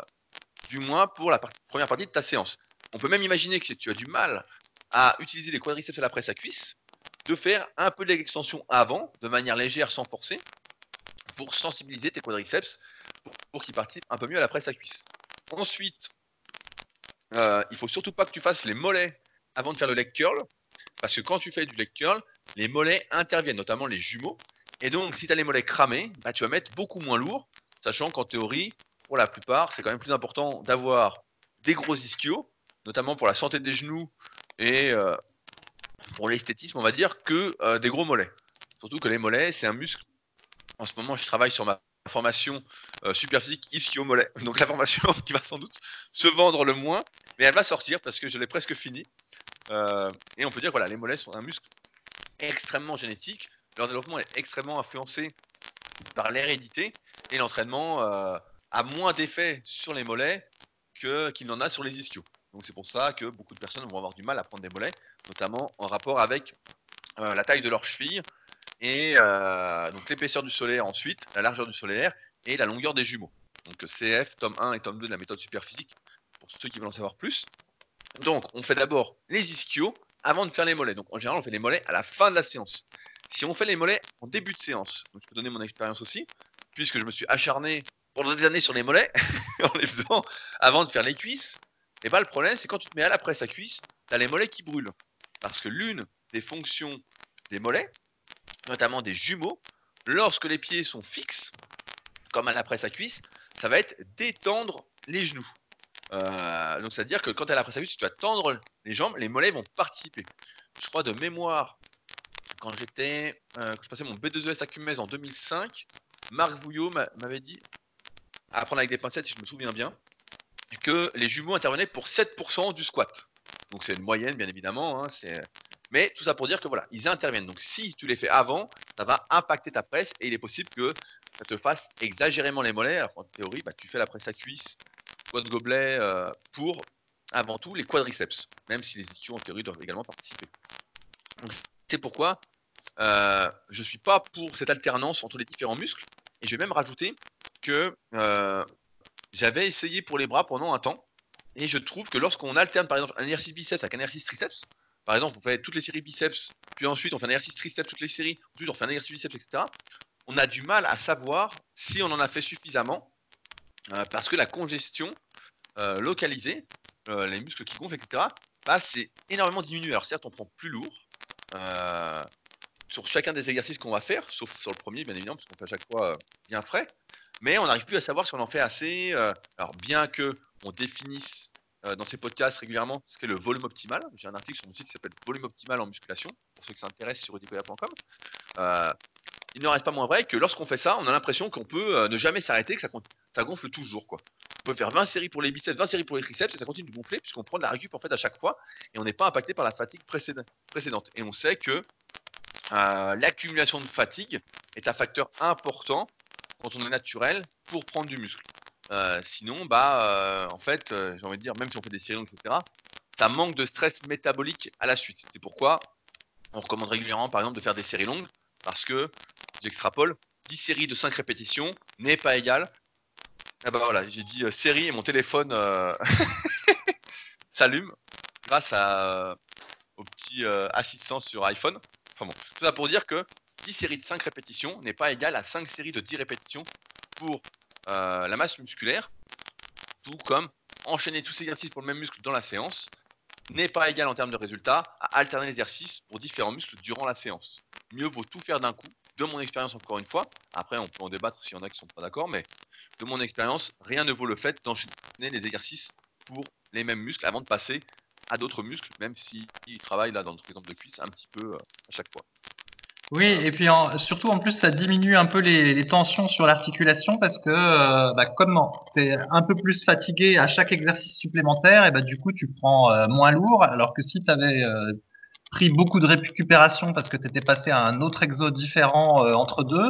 du moins pour la première partie de ta séance. On peut même imaginer que si tu as du mal à utiliser les quadriceps à la presse à cuisse, de faire un peu de leg extension avant, de manière légère, sans forcer, pour sensibiliser tes quadriceps, pour, qu'ils participent un peu mieux à la presse à cuisse. Ensuite, euh, il faut surtout pas que tu fasses les mollets avant de faire le leg curl, parce que quand tu fais du leg curl, les mollets interviennent, notamment les jumeaux, et donc, si tu as les mollets cramés, bah, tu vas mettre beaucoup moins lourd, sachant qu'en théorie, pour la plupart, c'est quand même plus important d'avoir des gros ischios, notamment pour la santé des genoux et euh, pour l'esthétisme, on va dire, que euh, des gros mollets. Surtout que les mollets, c'est un muscle. En ce moment, je travaille sur ma formation euh, super physique ischio-mollet. [laughs] Donc la formation [laughs] qui va sans doute se vendre le moins, mais elle va sortir parce que je l'ai presque fini. et on peut dire voilà, les mollets sont un muscle extrêmement génétique leur développement est extrêmement influencé par l'hérédité et l'entraînement euh, a moins d'effet sur les mollets qu'il n'en a sur les ischios. Donc c'est pour ça que beaucoup de personnes vont avoir du mal à prendre des mollets, notamment en rapport avec euh, la taille de leur cheville et euh, donc l'épaisseur du solaire ensuite, la largeur du solaire et la longueur des jumeaux. Donc CF, tome 1 et tome 2 de la méthode superphysique, pour ceux qui veulent en savoir plus. Donc on fait d'abord les ischios avant de faire les mollets. Donc en général on fait les mollets à la fin de la séance. Si on fait les mollets en début de séance, je peux donner mon expérience aussi, puisque je me suis acharné pendant des années sur les mollets, [laughs] en les faisant avant de faire les cuisses, et eh bien le problème c'est quand tu te mets à la presse à cuisse, tu as les mollets qui brûlent. Parce que l'une des fonctions des mollets, notamment des jumeaux, lorsque les pieds sont fixes, comme à la presse à cuisse, ça va être d'étendre les genoux. Euh, donc c'est-à-dire que quand tu as la presse à cuisse, tu vas tendre les jambes, les mollets vont participer. Je crois de mémoire, quand j'étais, euh, je passais mon B2ES à Cumez en 2005, Marc Vouillot m'avait dit, à apprendre avec des pincettes si je me souviens bien, que les jumeaux intervenaient pour 7% du squat. Donc c'est une moyenne, bien évidemment. Hein, mais tout ça pour dire que voilà, ils interviennent. Donc si tu les fais avant, ça va impacter ta presse et il est possible que ça te fasse exagérément les mollets. En théorie, bah, tu fais la presse à cuisse, squat gobelet euh, pour avant tout les quadriceps, même si les ischios en théorie doivent également participer. Donc c'est pourquoi euh, je ne suis pas pour cette alternance entre les différents muscles. Et je vais même rajouter que euh, j'avais essayé pour les bras pendant un temps. Et je trouve que lorsqu'on alterne par exemple un exercice biceps avec un exercice triceps, par exemple on fait toutes les séries biceps, puis ensuite on fait un exercice triceps toutes les séries, ensuite on fait un exercice biceps, etc. On a du mal à savoir si on en a fait suffisamment euh, parce que la congestion localisée, les muscles qui gonflent, etc., bah, c'est énormément diminué. Alors certes on prend plus lourd, euh, sur chacun des exercices qu'on va faire, sauf sur le premier, bien évidemment, parce qu'on fait à chaque fois euh, bien frais. Mais on n'arrive plus à savoir si on en fait assez. Euh, alors, bien que on définisse dans ces podcasts régulièrement ce qu'est le volume optimal, j'ai un article sur mon site qui s'appelle Volume optimal en musculation, pour ceux qui s'intéressent sur edicoya.com. il ne reste pas moins vrai que lorsqu'on fait ça, on a l'impression qu'on peut ne jamais s'arrêter, que ça, ça gonfle toujours. quoi. On peut faire 20 séries pour les biceps, 20 séries pour les triceps, et ça continue de gonfler, puisqu'on prend de la récup en fait à chaque fois, et on n'est pas impacté par la fatigue précédente. Et on sait que euh, l'accumulation de fatigue est un facteur important quand on est naturel pour prendre du muscle. Euh, sinon, bah, euh, en fait, j'ai envie de dire, même si on fait des séries longues, etc., ça manque de stress métabolique à la suite. C'est pourquoi on recommande régulièrement, par exemple, de faire des séries longues, parce que, j'extrapole, 10 séries de 5 répétitions n'est pas égal. Ah bah voilà, j'ai dit série et mon téléphone [laughs] s'allume grâce à, au petit assistant sur iPhone. Enfin bon, tout ça pour dire que 10 séries de 5 répétitions n'est pas égal à 5 séries de 10 répétitions pour euh, la masse musculaire, tout comme enchaîner tous ces exercices pour le même muscle dans la séance n'est pas égal en termes de résultats à alterner l'exercice pour différents muscles durant la séance. Mieux vaut tout faire d'un coup, de mon expérience encore une fois. Après, on peut en débattre s'il y en a qui sont pas d'accord, mais de mon expérience, rien ne vaut le fait d'enchaîner les exercices pour les mêmes muscles avant de passer à d'autres muscles, même s'ils travaillent là dans notre exemple de cuisse un petit peu euh, à chaque fois. Oui, et puis surtout en plus ça diminue un peu les, tensions sur l'articulation parce que euh, bah, comme tu es un peu plus fatigué à chaque exercice supplémentaire, et bah, du coup tu prends euh, moins lourd, alors que si tu avais euh, pris beaucoup de récupération parce que tu étais passé à un autre exo différent entre deux,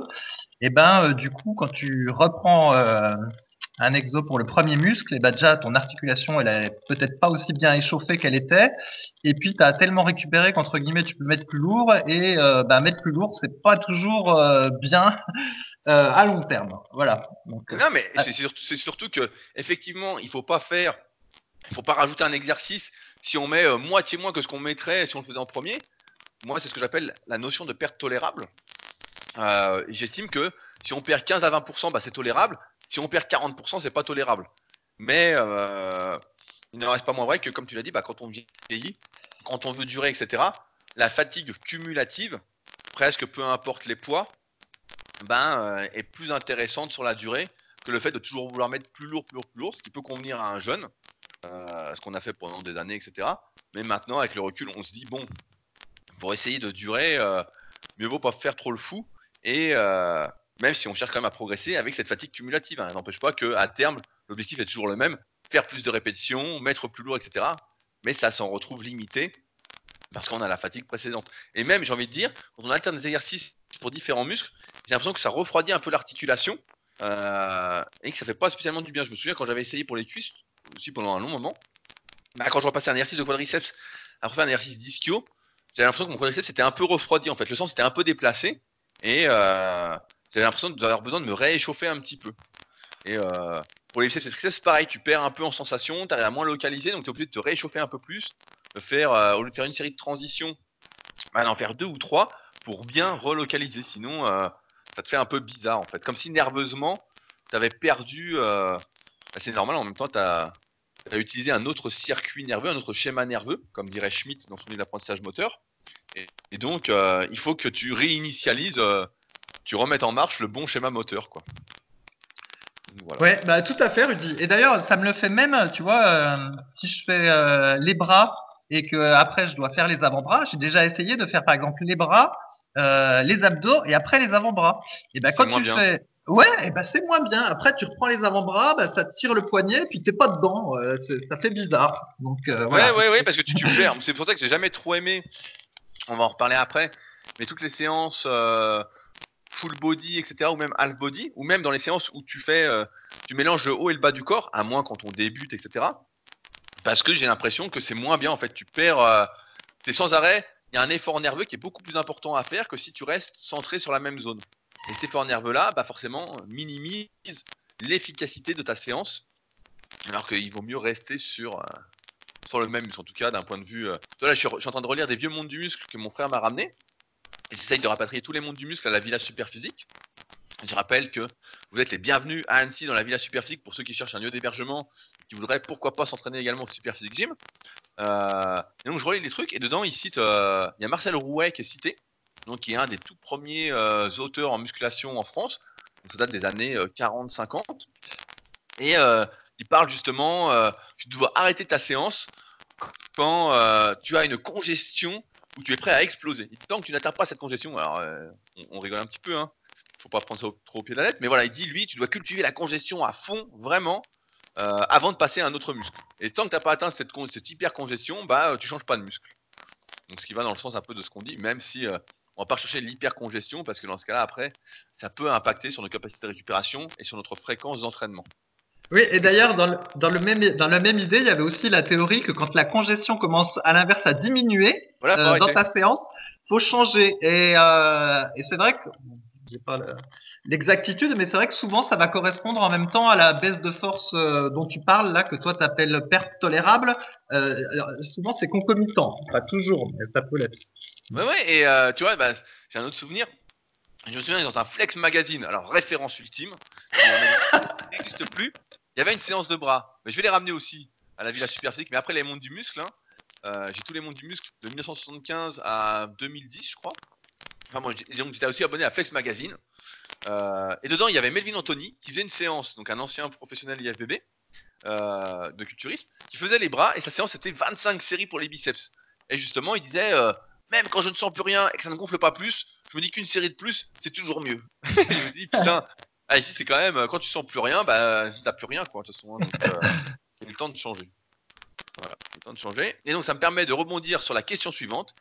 et ben du coup quand tu reprends un exo pour le premier muscle, et bah déjà ton articulation elle est peut-être pas aussi bien échauffée qu'elle était, et puis tu as tellement récupéré qu'entre guillemets tu peux mettre plus lourd, et euh, bah, mettre plus lourd c'est pas toujours euh, bien euh, à long terme. Voilà. Donc, non mais c'est surtout, surtout, que effectivement il faut pas faire, il faut pas rajouter un exercice si on met moitié moins que ce qu'on mettrait si on le faisait en premier. Moi c'est ce que j'appelle la notion de perte tolérable. J'estime que si on perd 15 à 20%, bah, c'est tolérable. Si on perd 40%, c'est pas tolérable. Mais euh, il ne reste pas moins vrai que, comme tu l'as dit, bah, quand on vieillit, quand on veut durer, etc., la fatigue cumulative, presque peu importe les poids, ben, euh, est plus intéressante sur la durée que le fait de toujours vouloir mettre plus lourd, plus lourd, plus lourd, ce qui peut convenir à un jeune, euh, ce qu'on a fait pendant des années, etc. Mais maintenant, avec le recul, on se dit, bon, pour essayer de durer, mieux vaut pas faire trop le fou et, même si on cherche quand même à progresser avec cette fatigue cumulative. Hein. N'empêche pas qu'à terme, l'objectif est toujours le même, faire plus de répétitions, mettre plus lourd, etc. Mais ça s'en retrouve limité parce qu'on a la fatigue précédente. Et même, j'ai envie de dire, quand on alterne des exercices pour différents muscles, j'ai l'impression que ça refroidit un peu l'articulation euh, et que ça fait pas spécialement du bien. Je me souviens quand j'avais essayé pour les cuisses, aussi pendant un long moment, bah, quand je repassais un exercice de quadriceps après un exercice d'ischio, j'avais l'impression que mon quadriceps était un peu refroidi en fait. Le sens était un peu déplacé et euh, j'avais l'impression d'avoir besoin de me rééchauffer un petit peu. Et euh, pour les biceps et triceps, pareil, tu perds un peu en sensation, tu arrives à moins localiser, donc tu es obligé de te réchauffer un peu plus, de faire, euh, au lieu de faire une série de transitions, bah, d'en faire deux ou trois pour bien relocaliser. Sinon, euh, ça te fait un peu bizarre en fait. Comme si nerveusement, tu avais perdu. Bah, c'est normal, en même temps, tu as, utilisé un autre circuit nerveux, un autre schéma nerveux, comme dirait Schmitt dans son livre d'apprentissage moteur. Et, et donc, il faut que tu réinitialises tu remettes en marche le bon schéma moteur, quoi. Ouais, bah tout à fait, Rudy. Et d'ailleurs, ça me le fait même, tu vois, euh, si je fais euh, les bras et que après je dois faire les avant-bras, j'ai déjà essayé de faire par exemple les bras, euh, les abdos et après les avant-bras. Et ben quand tu bien. fais Ouais, et ben c'est moins bien. Après, tu reprends les avant-bras, bah, ça tire le poignet, puis t'es pas dedans. ça fait bizarre. Ouais, parce que tu, perds. C'est pour ça que j'ai jamais trop aimé. On va en reparler après. Mais toutes les séances full body, etc., ou même half body, ou même dans les séances où tu fais, euh, tu mélanges le haut et le bas du corps, à moins quand on débute, etc. Parce que j'ai l'impression que c'est moins bien, en fait. Tu perds, euh, tu es sans arrêt, il y a un effort nerveux qui est beaucoup plus important à faire que si tu restes centré sur la même zone. Et effort nerveux-là, bah forcément, minimise l'efficacité de ta séance, alors qu'il vaut mieux rester sur, euh, sur le même muscle, en tout cas d'un point de vue... Là, je suis, je suis en train de relire des vieux mondes du muscle que mon frère m'a ramené, J'essaye de rapatrier tous les mondes du muscle à la Villa Superphysique. Je rappelle que vous êtes les bienvenus à Annecy dans la Villa Superphysique pour ceux qui cherchent un lieu d'hébergement, qui voudraient pourquoi pas s'entraîner également au Superphysique Gym. Euh, et donc je relis les trucs et dedans il cite, euh, il y a Marcel Rouet qui est cité, donc qui est un des tout premiers euh, auteurs en musculation en France. Ça date des années 40-50 et il parle justement, tu dois arrêter ta séance quand tu as une congestion où tu es prêt à exploser. tant que tu n'atteins pas cette congestion, alors euh, on, rigole un petit peu, hein, faut pas prendre ça trop au pied de la lettre, mais voilà, il dit lui, tu dois cultiver la congestion à fond, vraiment, euh, avant de passer à un autre muscle. Et tant que tu n'as pas atteint cette, hyper congestion, bah tu changes pas de muscle. Donc ce qui va dans le sens un peu de ce qu'on dit, même si euh, on va pas chercher l'hypercongestion parce que dans ce cas-là, après, ça peut impacter sur nos capacités de récupération et sur notre fréquence d'entraînement. Oui, et d'ailleurs, dans, le, dans, le même, dans la même idée, il y avait aussi la théorie que quand la congestion commence à l'inverse à diminuer euh, dans ta séance, faut changer. Et, euh, et c'est vrai que j'ai pas l'exactitude, mais c'est vrai que souvent ça va correspondre en même temps à la baisse de force euh, dont tu parles là, que toi tu appelles perte tolérable. Euh, souvent c'est concomitant, pas toujours, mais ça peut l'être. Ouais, et euh, tu vois, bah, j'ai un autre souvenir. Je me souviens dans un Flex Magazine, alors référence ultime, [laughs] n'existe plus. Il y avait une séance de bras, mais je vais les ramener aussi à la Villa Superphysique, mais après les mondes du muscle. Hein, j'ai tous les mondes du muscle de 1975 à 2010, je crois. Enfin, moi, j'étais aussi abonné à Flex Magazine. Euh, et dedans, il y avait Melvin Anthony qui faisait une séance, donc un ancien professionnel IFBB euh, de culturisme, qui faisait les bras et sa séance c'était 25 séries pour les biceps. Et justement, il disait euh, même quand je ne sens plus rien et que ça ne gonfle pas plus, je me dis qu'une série de plus, c'est toujours mieux. [laughs] je me dis putain, ah, ici c'est quand même quand tu sens plus rien, bah t'as plus rien quoi de toute façon. Hein, donc, [laughs] il est le temps de changer. Voilà, il est temps de changer. Et donc ça me permet de rebondir sur la question suivante,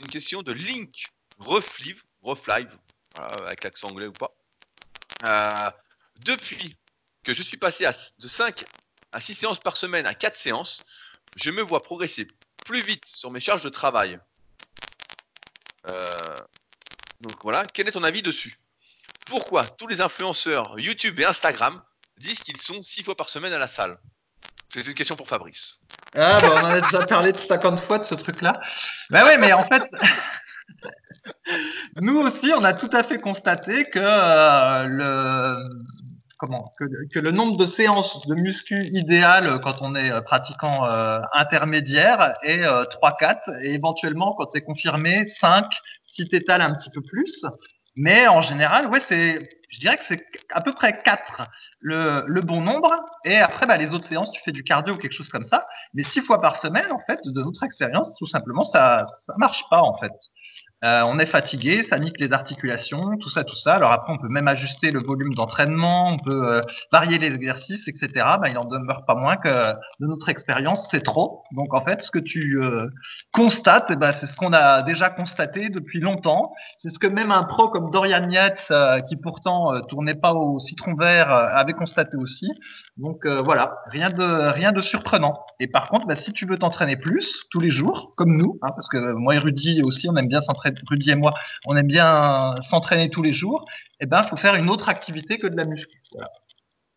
une question de Link Reflive, Reflive, avec l'accent anglais ou pas. Euh, depuis que je suis passé de 5 à 6 séances par semaine à 4 séances, je me vois progresser plus vite sur mes charges de travail. Euh, donc voilà, quel est ton avis dessus? Pourquoi tous les influenceurs YouTube et Instagram disent qu'ils sont 6 fois par semaine à la salle? C'est une question pour Fabrice. Ah bah on en a déjà parlé de 50 fois de ce truc-là. Bah oui, mais en fait, [laughs] nous aussi, on a tout à fait constaté que euh, le comment que, le nombre de séances de muscu idéal quand on est euh, pratiquant euh, intermédiaire est 3-4 et éventuellement quand c'est confirmé 5 si tu un petit peu plus. Mais en général, ouais, c'est je dirais que c'est à peu près 4 le, le bon nombre. Et après, bah, les autres séances, tu fais du cardio ou quelque chose comme ça. Mais 6 fois par semaine, en fait, de notre expérience, tout simplement, ça ça marche pas, en fait. Euh, on est fatigué, ça nique les articulations, tout ça, tout ça. Alors après, on peut même ajuster le volume d'entraînement, on peut euh, varier les exercices, etc. Ben, il en demeure pas moins que de notre expérience, c'est trop. Donc en fait, ce que tu euh, constates, eh ben, c'est ce qu'on a déjà constaté depuis longtemps. C'est ce que même un pro comme Dorian Yates, qui pourtant tournait pas au citron vert, avait constaté aussi. Donc voilà, rien de rien de surprenant. Et par contre, ben, si tu veux t'entraîner plus tous les jours, comme nous, hein, parce que moi et Rudy aussi, on aime bien s'entraîner Rudy et moi, on aime bien s'entraîner tous les jours, eh ben, il faut faire une autre activité que de la muscu.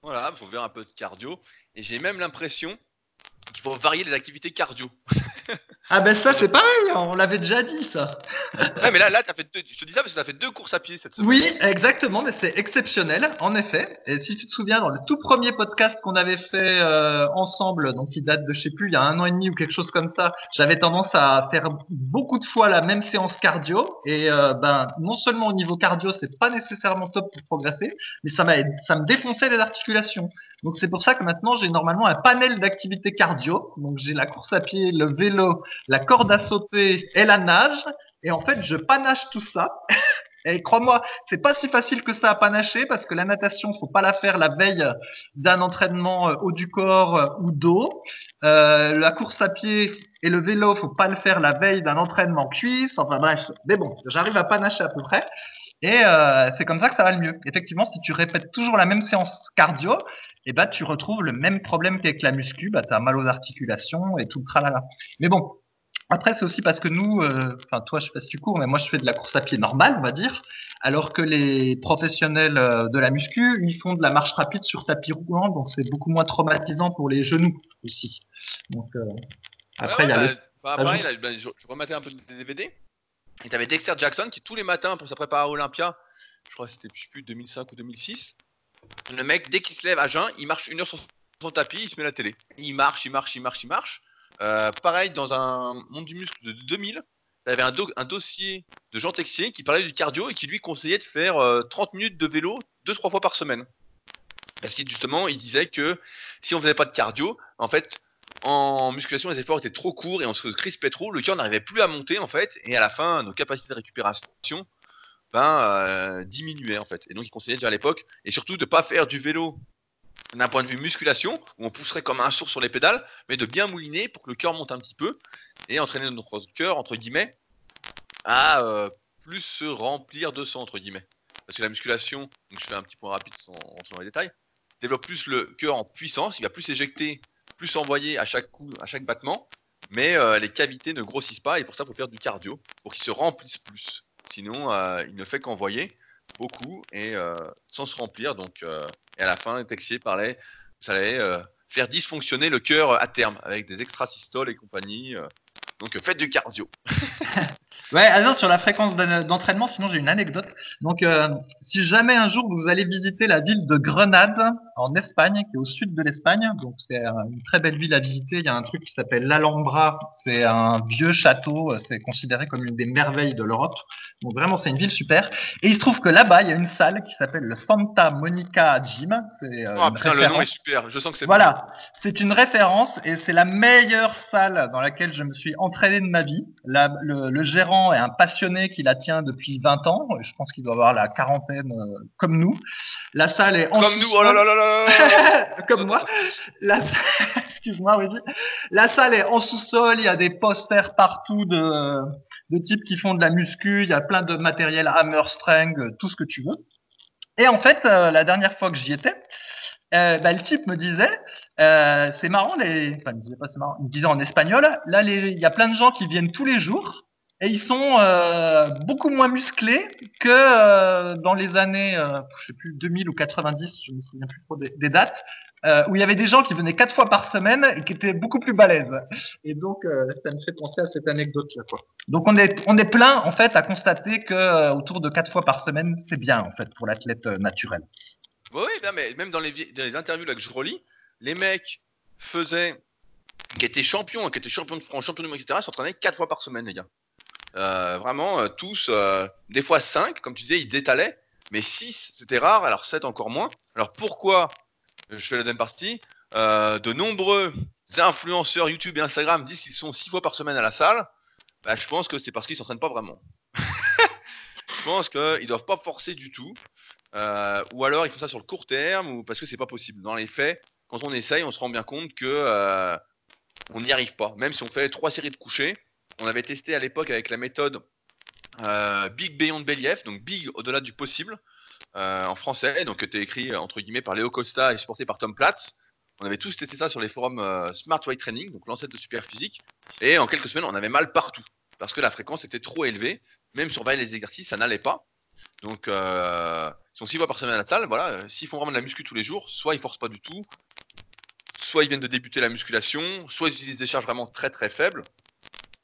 Voilà, il faut faire un peu de cardio. Et j'ai même l'impression qu'il faut varier les activités cardio. [laughs] Ah ben ça c'est pareil, on l'avait déjà dit ça. ouais mais là, là as fait deux, je te dis ça parce que tu as fait deux courses à pied cette semaine. Oui exactement, mais c'est exceptionnel en effet. Et si tu te souviens dans le tout premier podcast qu'on avait fait euh, ensemble, donc qui date de je sais plus, il y a un an et demi ou quelque chose comme ça, j'avais tendance à faire beaucoup de fois la même séance cardio. Et euh, ben non seulement au niveau cardio c'est pas nécessairement top pour progresser, mais ça, ça me défonçait les articulations. Donc c'est pour ça que maintenant j'ai normalement un panel d'activités cardio. Donc j'ai la course à pied, le vélo, la corde à sauter et la nage. Et en fait, je panache tout ça. [laughs] Et crois-moi, c'est pas si facile que ça à panacher parce que la natation, faut pas la faire la veille d'un entraînement euh, haut du corps euh, ou dos. Euh, la course à pied et le vélo, faut pas le faire la veille d'un entraînement cuisse. Enfin bref, mais bon, j'arrive à panacher à peu près. Et euh, c'est comme ça que ça va le mieux. Effectivement, si tu répètes toujours la même séance cardio, eh ben, tu retrouves le même problème qu'avec la muscu, bah, tu as mal aux articulations et tout le tralala. Mais bon, après, c'est aussi parce que nous, euh, enfin, toi, je sais pas si tu cours, mais moi, je fais de la course à pied normale, on va dire, alors que les professionnels euh, de la muscu, ils font de la marche rapide sur tapis roulant, donc c'est beaucoup moins traumatisant pour les genoux aussi. Donc, euh, après, il y a. Bah, bah, pareil, bah, je, rematais un peu des DVD, et tu avais Dexter Jackson qui, tous les matins, pour sa préparer à Olympia, je crois que c'était, plus, 2005 ou 2006, le mec, dès qu'il se lève à jeun, il marche une heure sur son tapis, il se met la télé. Il marche, il marche, il marche, il marche. Euh, pareil, dans un monde du muscle de 2000, tu avais un, un, dossier de Jean Texier qui parlait du cardio et qui lui conseillait de faire 30 euh, minutes de vélo 2-3 fois par semaine. Parce qu'il justement, il disait que si on faisait pas de cardio, en fait, en musculation, les efforts étaient trop courts et on se crispait trop, le cœur n'arrivait plus à monter en fait, et à la fin, nos capacités de récupération ben, euh, diminuaient en fait. Et donc, il conseillait déjà à l'époque, et surtout de pas faire du vélo d'un point de vue musculation, où on pousserait comme un sourd sur les pédales, mais de bien mouliner pour que le cœur monte un petit peu et entraîner notre cœur, entre guillemets, à euh, plus se remplir de sang, entre guillemets. Parce que la musculation, je fais un petit point rapide sans rentrer dans les détails, développe plus le cœur en puissance, il va plus éjecter, plus envoyer à chaque coup, à chaque battement, mais euh, les cavités ne grossissent pas et pour ça, il faut faire du cardio pour qu'ils se remplissent plus. Sinon, euh, il ne fait qu'envoyer beaucoup et euh, sans se remplir. Donc, et à la fin, Texier parlait, ça allait faire dysfonctionner le cœur à terme avec des extrasystoles et compagnie. donc, faites du cardio. [laughs] [laughs] Ouais, alors sur la fréquence d'entraînement, sinon j'ai une anecdote. Donc, euh, si jamais un jour vous allez visiter la ville de Grenade en Espagne, qui est au sud de l'Espagne, donc c'est une très belle ville à visiter. Il y a un truc qui s'appelle l'Alhambra. C'est un vieux château. C'est considéré comme une des merveilles de l'Europe. Donc vraiment, c'est une ville super. Et il se trouve que là-bas, il y a une salle qui s'appelle le Santa Monica Gym. C'est euh, oh, le nom est super. Je sens que c'est voilà. C'est une référence et c'est la meilleure salle dans laquelle je me suis entraîné de ma vie. Le, le gérant est un passionné qui la tient depuis 20 ans. Je pense qu'il doit avoir la quarantaine euh, comme nous. La salle est en Comme nous, oh là là là [laughs] Comme moi. La... [laughs] Excuse-moi, Rudy. La salle est en sous-sol, il y a des posters partout de, de types qui font de la muscu, il y a plein de matériel hammer, strength, tout ce que tu veux. Et en fait, euh, la dernière fois que j'y étais, euh, bah, le type me disait, euh, c'est marrant, les... enfin, il me disait pas c'est marrant, il me disait en espagnol, là, il y a plein de gens qui viennent tous les jours, et ils sont euh, beaucoup moins musclés que euh, dans les années, euh, je sais plus, 2000 ou 90, je me souviens plus trop des, dates, euh, où il y avait des gens qui venaient quatre fois par semaine et qui étaient beaucoup plus balèzes. Et donc, ça me fait penser à cette anecdote-là. Donc, on est, on est plein, en fait, à constater que autour de quatre fois par semaine, c'est bien, en fait, pour l'athlète naturel. Oui, mais même dans les, dans les interviews là, que je relis, les mecs faisaient, qui étaient champions, qui étaient champions de France, champions du monde, etc., s'entraînaient quatre fois par semaine, les gars. Euh, vraiment, euh, tous, euh, des fois 5, comme tu disais, ils détalaient, mais 6, c'était rare, alors 7 encore moins. Alors pourquoi je fais la deuxième partie? De nombreux influenceurs YouTube et Instagram disent qu'ils sont 6 fois par semaine à la salle. Bah, je pense que c'est parce qu'ils s'entraînent pas vraiment. [laughs] je pense qu'ils doivent pas forcer du tout. Ou alors ils font ça sur le court terme, ou parce que c'est pas possible. Dans les faits, quand on essaye, on se rend bien compte que on n'y arrive pas. Même si on fait trois séries de couchers, on avait testé à l'époque avec la méthode euh, Big Beyond Belief, donc Big au-delà du possible, euh, en français, donc était écrit entre guillemets par Léo Costa et supporté par Tom Platz. On avait tous testé ça sur les forums euh, Smart Weight Training, donc l'ancêtre de Super Physique, et en quelques semaines, on avait mal partout parce que la fréquence était trop élevée. Même sur les exercices, ça n'allait pas. Donc, euh, sont six fois par semaine à la salle. Voilà, s'ils font vraiment de la muscu tous les jours, soit ils forcent pas du tout, soit ils viennent de débuter la musculation, soit ils utilisent des charges vraiment très très faibles.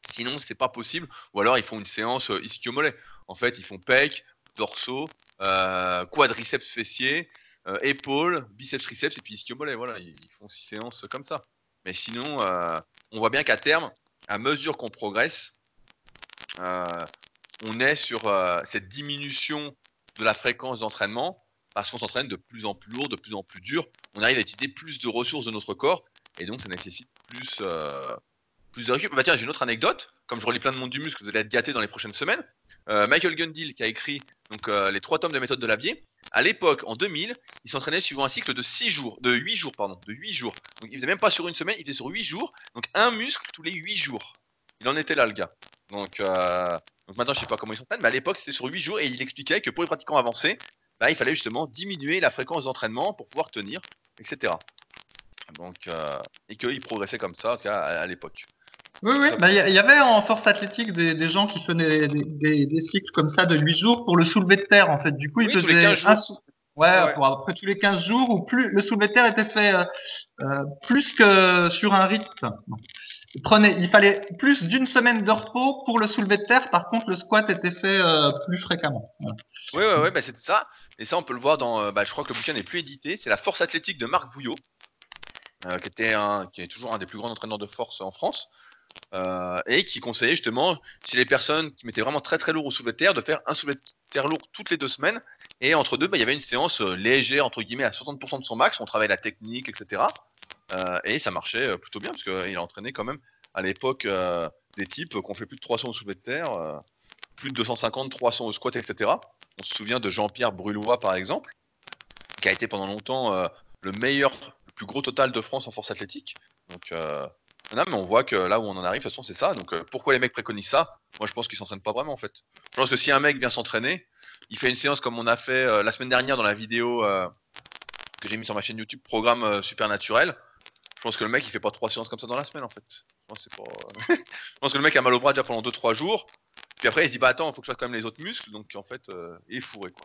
Sinon, c'est pas possible. Ou alors, ils font une séance euh, ischio-mollet. En fait, ils font pec, dorsaux, euh, quadriceps fessiers, euh, épaules, biceps triceps et puis ischio-mollet. Voilà, ils, font six séances comme ça. Mais sinon, on voit bien qu'à terme, à mesure qu'on progresse, on est sur cette diminution de la fréquence d'entraînement parce qu'on s'entraîne de plus en plus lourd, de plus en plus dur. On arrive à utiliser plus de ressources de notre corps et donc ça nécessite plus, plus Bah tiens, j'ai une autre anecdote. Comme je relis plein de monde du muscle, vous allez être gâtés dans les prochaines semaines. Euh, Michael Gundil, qui a écrit donc, euh, les trois tomes de méthode de Lavier, à l'époque, en 2000, il s'entraînait suivant un cycle de 6 jours, de 8 jours, pardon, de 8 jours. Donc il faisait même pas sur une semaine, il faisait sur 8 jours. Donc un muscle tous les 8 jours. Il en était là, le gars. Donc, euh, donc maintenant, je sais pas comment il s'entraîne, mais à l'époque, c'était sur 8 jours et il expliquait que pour les pratiquants avancés, bah, il fallait justement diminuer la fréquence d'entraînement pour pouvoir tenir, etc. Donc, et qu'il progressait comme ça, en tout cas à l'époque. Oui, oui, bah, il y, avait en force athlétique des, gens qui faisaient des, cycles comme ça de 8 jours pour le soulevé de terre, en fait. Du coup, ils faisaient un ouais, Pour après tous les 15 jours, ou plus le soulevé de terre était fait euh, euh, plus que sur un rythme. Prenait, il fallait plus d'une semaine de repos pour le soulevé de terre. Par contre, le squat était fait euh, plus fréquemment. Oui, oui, oui, bah, c'est ça. Et ça, on peut le voir dans. Bah, je crois que le bouquin n'est plus édité. C'est la force athlétique de Marc Bouillot, qui était qui est toujours un des plus grands entraîneurs de force en France. Euh, et qui conseillait justement, chez les personnes qui mettaient vraiment très très lourd au soulevé de terre, de faire un soulevé de terre lourd toutes les deux semaines. Et entre deux, bah, il y avait une séance euh, légère, entre guillemets, à 60% de son max. On travaillait la technique, etc. Euh, et ça marchait plutôt bien, parce qu'il a entraîné quand même à l'époque des types qui ont fait plus de 300 au soulevé de terre, plus de 250, 300 au squat, etc. On se souvient de Jean-Pierre Brulois, par exemple, qui a été pendant longtemps le meilleur, le plus gros total de France en force athlétique. Donc mais on voit que là où on en arrive, de toute façon, c'est ça. Donc, euh, pourquoi les mecs préconisent ça? Moi, je pense qu'ils s'entraînent pas vraiment, en fait. Je pense que si un mec vient s'entraîner, il fait une séance comme on a fait euh, la semaine dernière dans la vidéo euh, que j'ai mis sur ma chaîne YouTube, programme euh, supernaturel. Je pense que le mec, il fait pas trois séances comme ça dans la semaine, en fait. Je pense, que [laughs] que le mec a mal au bras déjà pendant 2-3 jours. Puis après, il se dit, bah attends, faut que je fasse quand même les autres muscles. Donc, en fait, euh, il est fourré, quoi.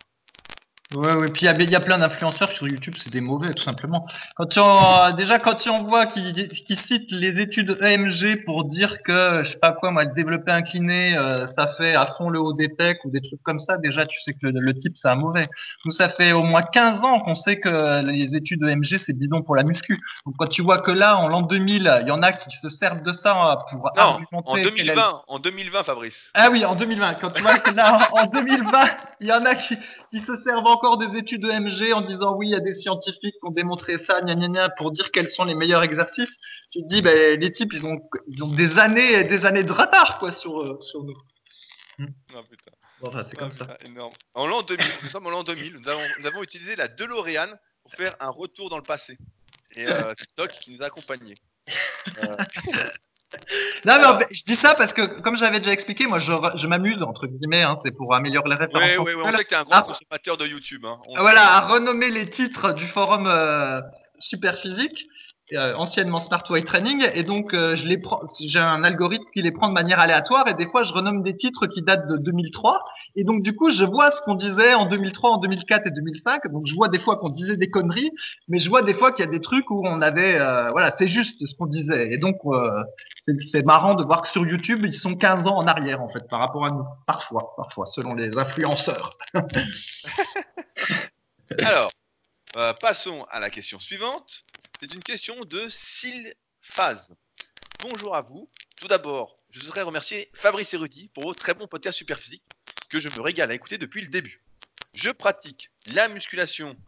Ouais, ouais. Puis il y a- il y, a plein d'influenceurs sur YouTube, c'est des mauvais, tout simplement. Quand tu en- déjà, quand tu en vois qui, qui citent les études EMG pour dire que, je sais pas quoi, moi, le développé incliné, euh, ça fait à fond le haut des pecs ou des trucs comme ça, déjà, tu sais que le, le type, c'est un mauvais. Nous, ça fait au moins 15 ans qu'on sait que les études EMG, c'est bidon pour la muscu. Donc, quand tu vois que là, en l'an 2000, il y en a qui se servent de ça pour Non, argumenter en quelle est- 2020, en 2020, Fabrice. ah oui, en 2020. Quand tu vois que là, en 2020, il y en a qui, qui se servent encore des études EMG en disant oui, il y a des scientifiques qui ont démontré ça, gna gna gna, pour dire quels sont les meilleurs exercices. Tu te dis, ben, les types, ils ont, ils ont des années et des années de retard, quoi, sur, euh, sur nous. Oh, putain. Enfin, c'est comme Oh, ça. putain, énorme. En l'an 2000, nous sommes en l'an 2000, nous avons, nous avons utilisé la DeLorean pour faire un retour dans le passé. Et euh, c'est Doc qui nous a accompagnés. Euh, Non, mais en fait, je dis ça parce que, comme j'avais déjà expliqué, moi, je, je m'amuse, entre guillemets, hein, c'est pour améliorer les références. ouais, ouais, on sait que t'es un grand Ah. consommateur de YouTube. Hein. Voilà, à renommer les titres du forum euh, Superphysique, euh, anciennement Smart Weight Training, et donc euh, j'ai un algorithme qui les prend de manière aléatoire, et des fois je renomme des titres qui datent de 2003, et donc du coup je vois ce qu'on disait en 2003, en 2004 et 2005, donc je vois des fois qu'on disait des conneries, mais je vois des fois qu'il y a des trucs où on avait, euh, voilà, c'est juste ce qu'on disait, et donc c'est marrant de voir que sur YouTube ils sont 15 ans en arrière en fait par rapport à nous, parfois, parfois, selon les influenceurs. [laughs] Alors, passons à la question suivante. C'est une question de Sylphase. Bonjour à vous. Tout d'abord, je voudrais remercier Fabrice et pour vos très bons podcasts super physiques que je me régale à écouter depuis le début. Je pratique la musculation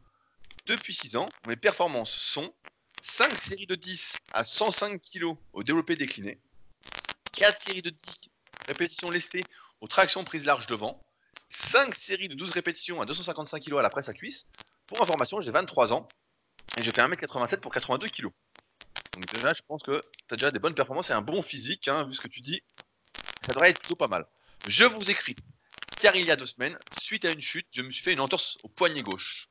depuis 6 ans. Mes performances sont 5 séries de 10 à 105 kg au développé décliné, 4 séries de 10 répétitions lestées aux tractions prises large devant, 5 séries de 12 répétitions à 255 kg à la presse à cuisse. Pour information, j'ai 23 ans et je fais 1m87 pour 82 kg. Donc déjà, je pense que tu as déjà des bonnes performances et un bon physique, hein, vu ce que tu dis. Ça devrait être plutôt pas mal. Je vous écris, car il y a deux semaines, suite à une chute, je me suis fait une entorse au poignet gauche.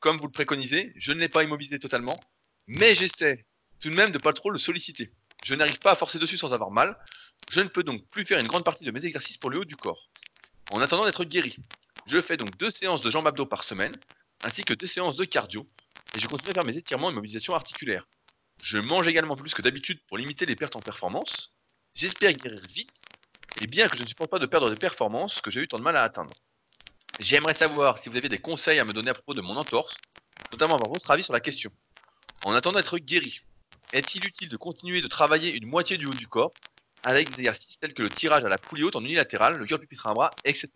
Comme vous le préconisez, je ne l'ai pas immobilisé totalement, mais j'essaie tout de même de pas trop le solliciter. Je n'arrive pas à forcer dessus sans avoir mal. Je ne peux donc plus faire une grande partie de mes exercices pour le haut du corps. En attendant d'être guéri, je fais donc deux séances de jambes abdos par semaine, ainsi que deux séances de cardio, et je continue à faire mes étirements et mobilisations articulaires. Je mange également plus que d'habitude pour limiter les pertes en performance. J'espère guérir vite, et bien que je ne supporte pas de perdre des performances que j'ai eu tant de mal à atteindre. J'aimerais savoir si vous avez des conseils à me donner à propos de mon entorse, notamment avoir votre avis sur la question. En attendant d'être guéri, est-il utile de continuer de travailler une moitié du haut du corps avec des exercices tels que le tirage à la poulie haute en unilatéral, le curl pupitre à bras, etc.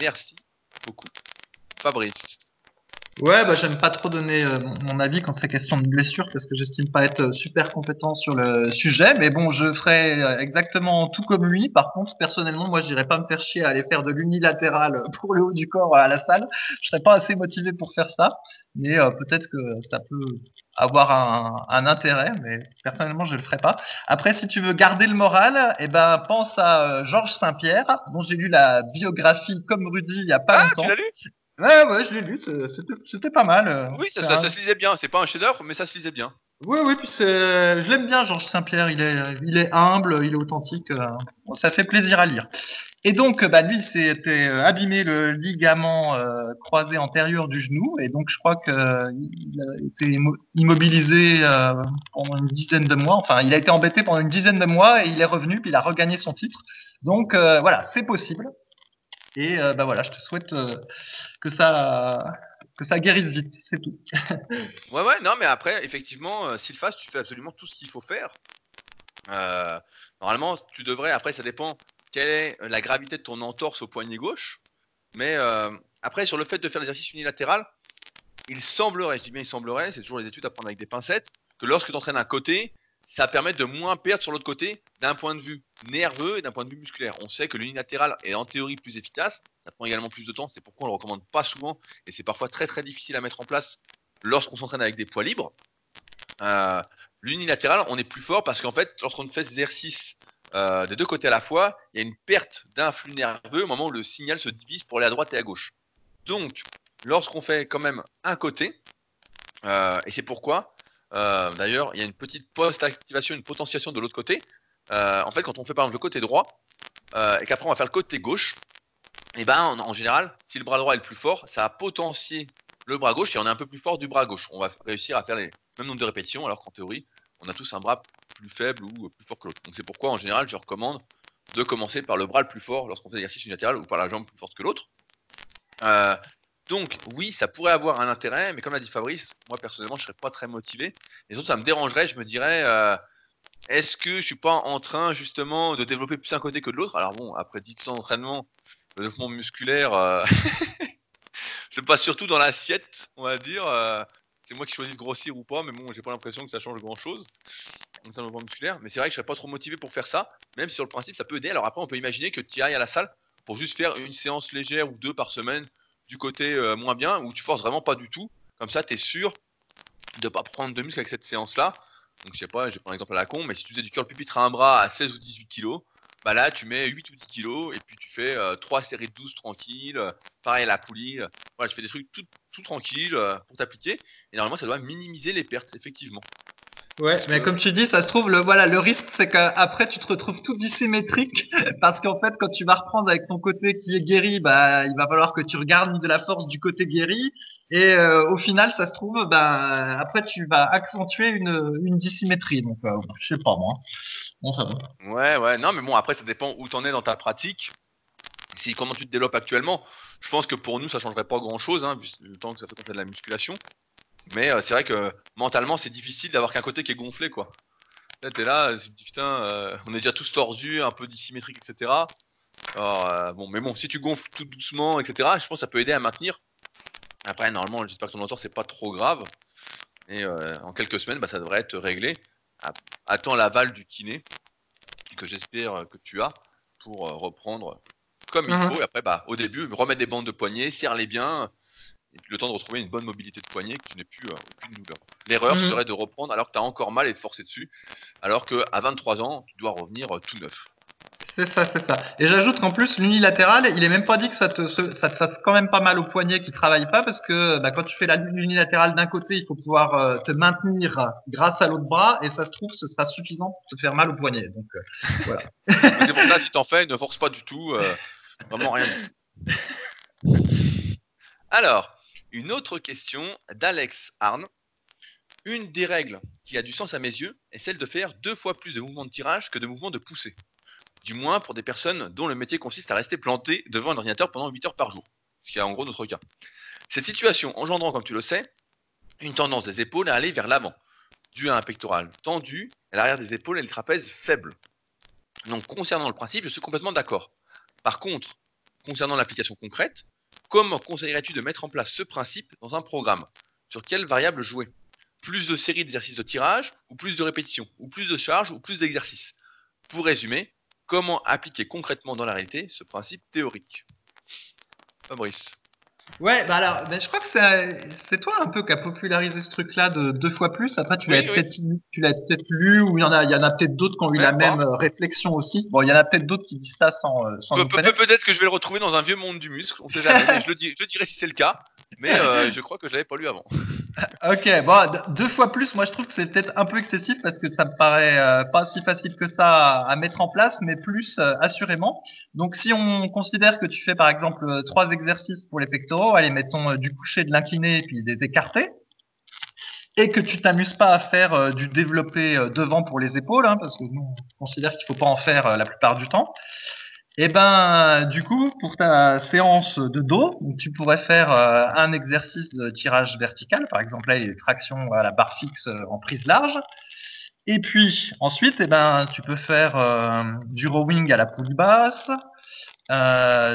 Merci beaucoup. Fabrice. Ouais, bah j'aime pas trop donner euh, mon avis quand c'est question de blessure parce que j'estime pas être euh, super compétent sur le sujet. Mais bon, je ferai euh, exactement tout comme lui. Par contre, personnellement, moi, j'irais pas me faire chier à aller faire de l'unilatéral pour le haut du corps à la salle. Je serais pas assez motivé pour faire ça. Mais euh, peut-être que ça peut avoir un, un intérêt, mais personnellement, je le ferai pas. Après, si tu veux garder le moral, eh ben pense à euh, Georges Saint-Pierre, dont j'ai lu la biographie comme Rudy il y a pas Ah, tu longtemps. lu? Ouais, ouais, je l'ai lu, c'était c'était pas mal. euh. Oui, ça, se lisait bien. C'est pas un chef-d'œuvre, mais ça se lisait bien. Oui, oui, puis je l'aime bien, Georges Saint-Pierre. Il est, il est humble, il est authentique. euh, bon, ça fait plaisir à lire. Et donc, bah, lui, s'était euh, abîmé le ligament euh, croisé antérieur du genou, et donc je crois que euh, il a été immo- immobilisé euh, pendant une dizaine de mois. Enfin, il a été embêté pendant une dizaine de mois, et il est revenu, puis il a regagné son titre. Donc euh, voilà, c'est possible. Et euh, bah voilà, je te souhaite euh, que ça, que ça guérisse vite, c'est tout. Ouais, ouais, non, mais après, effectivement, euh, Sylphas, tu fais absolument tout ce qu'il faut faire. Euh, normalement, tu devrais, après, ça dépend quelle est la gravité de ton entorse au poignet gauche. Mais euh, après, sur le fait de faire l'exercice unilatéral, il semblerait, je dis bien il semblerait, c'est toujours les études à prendre avec des pincettes, que lorsque tu entraînes un côté, ça permet de moins perdre sur l'autre côté d'un point de vue nerveux et d'un point de vue musculaire. On sait que l'unilatéral est en théorie plus efficace, ça prend également plus de temps, c'est pourquoi on le recommande pas souvent et c'est parfois très très difficile à mettre en place lorsqu'on s'entraîne avec des poids libres. Euh, L'unilatéral, on est plus fort parce qu'en fait, lorsqu'on fait cet exercice euh, des deux côtés à la fois, il y a une perte d'influx nerveux au moment où le signal se divise pour aller à droite et à gauche. Donc, lorsqu'on fait quand même un côté, euh, et c'est pourquoi, euh, d'ailleurs, il y a une petite post-activation, une potentiation de l'autre côté. en fait, quand on fait par exemple le côté droit, et qu'après on va faire le côté gauche, et ben en, général, si le bras droit est le plus fort, ça va potentier le bras gauche et on est un peu plus fort du bras gauche. On va réussir à faire les mêmes nombre de répétitions, alors qu'en théorie, on a tous un bras plus faible ou plus fort que l'autre. Donc c'est pourquoi en général, je recommande de commencer par le bras le plus fort lorsqu'on fait l'exercice unilatéral ou par la jambe plus forte que l'autre. Euh, donc oui, ça pourrait avoir un intérêt, mais comme l'a dit Fabrice, moi personnellement, je serais pas très motivé. Les autres, ça me dérangerait. Je me dirais, euh, est-ce que je suis pas en train justement de développer plus un côté que de l'autre? Alors bon, après 10 ans d'entraînement, le développement musculaire, euh, [laughs] c'est pas surtout dans l'assiette, on va dire. Euh, c'est moi qui choisis de grossir ou pas, mais bon, j'ai pas l'impression que ça change grand chose en termes de musculaire. Mais c'est vrai que je serais pas trop motivé pour faire ça, même si sur le principe ça peut aider. Alors après, on peut imaginer que tu ailles à la salle pour juste faire une séance légère ou deux par semaine du côté euh, moins bien, où tu forces vraiment pas du tout. Comme ça, tu es sûr de pas prendre de muscle avec cette séance-là. Donc je sais pas, je vais prendre un exemple à la con, mais si tu faisais du curl pupitre à un bras à 16 ou 18 kg, bah là tu mets 8 ou 10 kg et puis tu fais 3 euh, séries de 12 tranquilles, euh, pareil à la poulie, voilà, tu fais des trucs tout, tout tranquilles pour t'appliquer et normalement ça doit minimiser les pertes effectivement. Ouais, mais comme tu dis, ça se trouve, le, voilà, le risque, c'est qu'après, tu te retrouves tout dissymétrique, [laughs] parce qu'en fait, quand tu vas reprendre avec ton côté qui est guéri, bah, il va falloir que tu regardes de la force du côté guéri, et euh, au final, ça se trouve, bah, après, tu vas accentuer une, une dissymétrie. Donc, euh, je sais pas moi. Bon, ça va. Ouais, ouais, non, mais bon, après, ça dépend où tu en es dans ta pratique. Si comment tu te développes actuellement, je pense que pour nous, ça changerait pas grand chose, hein, vu le temps que ça fait qu'on fait de la musculation. Mais euh, c'est vrai que mentalement, c'est difficile d'avoir qu'un côté qui est gonflé, quoi. Là, t'es là, putain, euh, on est déjà tous tordus, un peu dissymétriques, etc. Alors, euh, bon, mais bon, si tu gonfles tout doucement, etc., je pense que ça peut aider à maintenir. Après, normalement, j'espère que ton entorse c'est pas trop grave. Et en quelques semaines, bah, ça devrait être réglé. Attends l'aval du kiné, que j'espère que tu as, pour reprendre comme il mmh faut. Et après, bah, au début, remettre des bandes de poignet, serre-les bien, et puis le temps de retrouver une bonne mobilité de poignet que tu n'es plus euh, douleur. L'erreur mmh. serait de reprendre alors que tu as encore mal et de forcer dessus, alors qu'à 23 ans, tu dois revenir euh, tout neuf. C'est ça, c'est ça. Et j'ajoute qu'en plus, l'unilatéral, il est même pas dit que ça te, ça te fasse quand même pas mal au poignet qui travaille pas, parce que bah, quand tu fais l'unilatéral d'un côté, il faut pouvoir euh, te maintenir grâce à l'autre bras, et ça se trouve, ce sera suffisant pour te faire mal au poignet. Donc euh, voilà. [laughs] c'est pour ça, si t'en fais, ne force pas du tout, vraiment rien. [laughs] Alors, une autre question d'Alex Arn. Une des règles qui a du sens à mes yeux est celle de faire deux fois plus de mouvements de tirage que de mouvements de poussée. Du moins pour des personnes dont le métier consiste à rester planté devant un ordinateur pendant 8 heures par jour. Ce qui est en gros notre cas. Cette situation engendrant, comme tu le sais, une tendance des épaules à aller vers l'avant, due à un pectoral tendu, à l'arrière des épaules et le trapèze faible. Donc concernant le principe, je suis complètement d'accord. Par contre, concernant l'application concrète, Comment conseillerais-tu de mettre en place ce principe dans un programme? Sur quelle variable jouer? Plus de séries d'exercices de tirage, ou plus de répétitions, ou plus de charges, ou plus d'exercices? Pour résumer, comment appliquer concrètement dans la réalité ce principe théorique? Fabrice. Ouais, bah alors, ben, je crois que c'est toi un peu qui a popularisé ce truc-là de deux fois plus. Après, tu l'as peut-être peut lu ou il y en a, il y en a peut-être d'autres qui ont eu la même euh, réflexion aussi. Bon, il y en a peut-être d'autres qui disent ça sans. Euh, sans peut-être que je vais le retrouver dans un vieux monde du muscle. On sait jamais. je, le je dirai si c'est le cas. Mais euh, [laughs] je crois que je l'avais pas lu avant. Ok, bon, deux fois plus, moi je trouve que c'est peut-être un peu excessif parce que ça me paraît euh, pas si facile que ça à, mettre en place, mais plus euh, assurément. Donc si on considère que tu fais par exemple trois exercices pour les pectoraux, allez, mettons du coucher, de l'incliné et puis des écartés, et que tu t'amuses pas à faire du développé devant pour les épaules, hein, parce que nous on considère qu'il faut pas en faire la plupart du temps. Et eh ben, du coup, pour ta séance de dos, tu pourrais faire euh, un exercice de tirage vertical, par exemple là, les tractions à la barre fixe euh, en prise large. Et puis ensuite, eh ben, tu peux faire euh, du rowing à la poulie basse,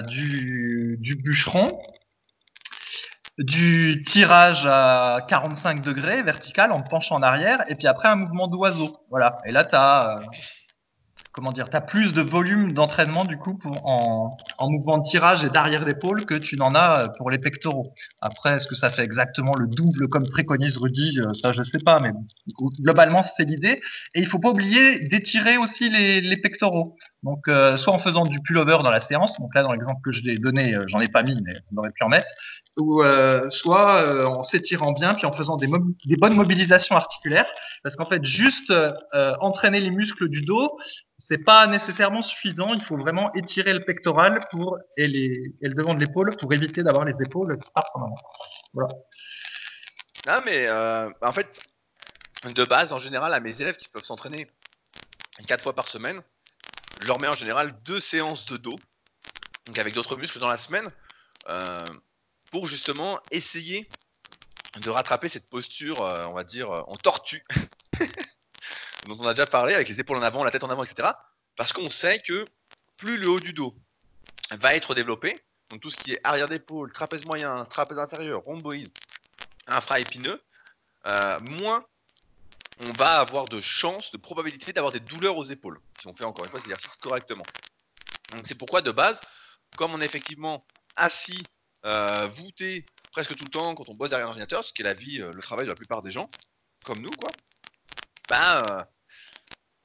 du, du bûcheron, du tirage à 45 degrés vertical en penchant en arrière, et puis après un mouvement d'oiseau. Voilà. Et là, tu as comment dire, tu as plus de volume d'entraînement du coup pour, en, en, mouvement de tirage et d'arrière d'épaule que tu n'en as euh, pour les pectoraux. Après, est-ce que ça fait exactement le double comme préconise Rudy euh, Ça, je sais pas, mais globalement, c'est l'idée. Et il faut pas oublier d'étirer aussi les, les, pectoraux. Donc, euh, soit en faisant du pullover dans la séance, donc là, dans l'exemple que je t'ai donné, euh, j'en ai pas mis, mais on aurait pu en mettre, ou euh, soit euh, en s'étirant bien, puis en faisant des, des, bonnes mobilisations articulaires, parce qu'en fait, juste entraîner les muscles du dos, c'est pas nécessairement suffisant. Il faut vraiment étirer le pectoral pour et, les, et le devant de l'épaule pour éviter d'avoir les épaules qui partent en avant. Voilà. Non, mais euh, en fait, de base, en général, à mes élèves qui peuvent s'entraîner quatre fois par semaine, je leur mets en général deux séances de dos, donc avec d'autres muscles dans la semaine, euh, pour justement essayer de rattraper cette posture, euh, on va dire, en tortue [laughs] dont on a déjà parlé, avec les épaules en avant, la tête en avant, etc. Parce qu'on sait que plus le haut du dos va être développé, donc tout ce qui est arrière d'épaule, trapèze moyen, trapèze inférieur, rhomboïde, infra-épineux, euh, moins on va avoir de chances, de probabilité d'avoir des douleurs aux épaules, si on fait encore une fois cet exercice correctement. Donc c'est pourquoi de base, comme on est effectivement assis, euh, voûté presque tout le temps quand on bosse derrière un ordinateur, ce qui est la vie, euh, le travail de la plupart des gens, comme nous, quoi, ben,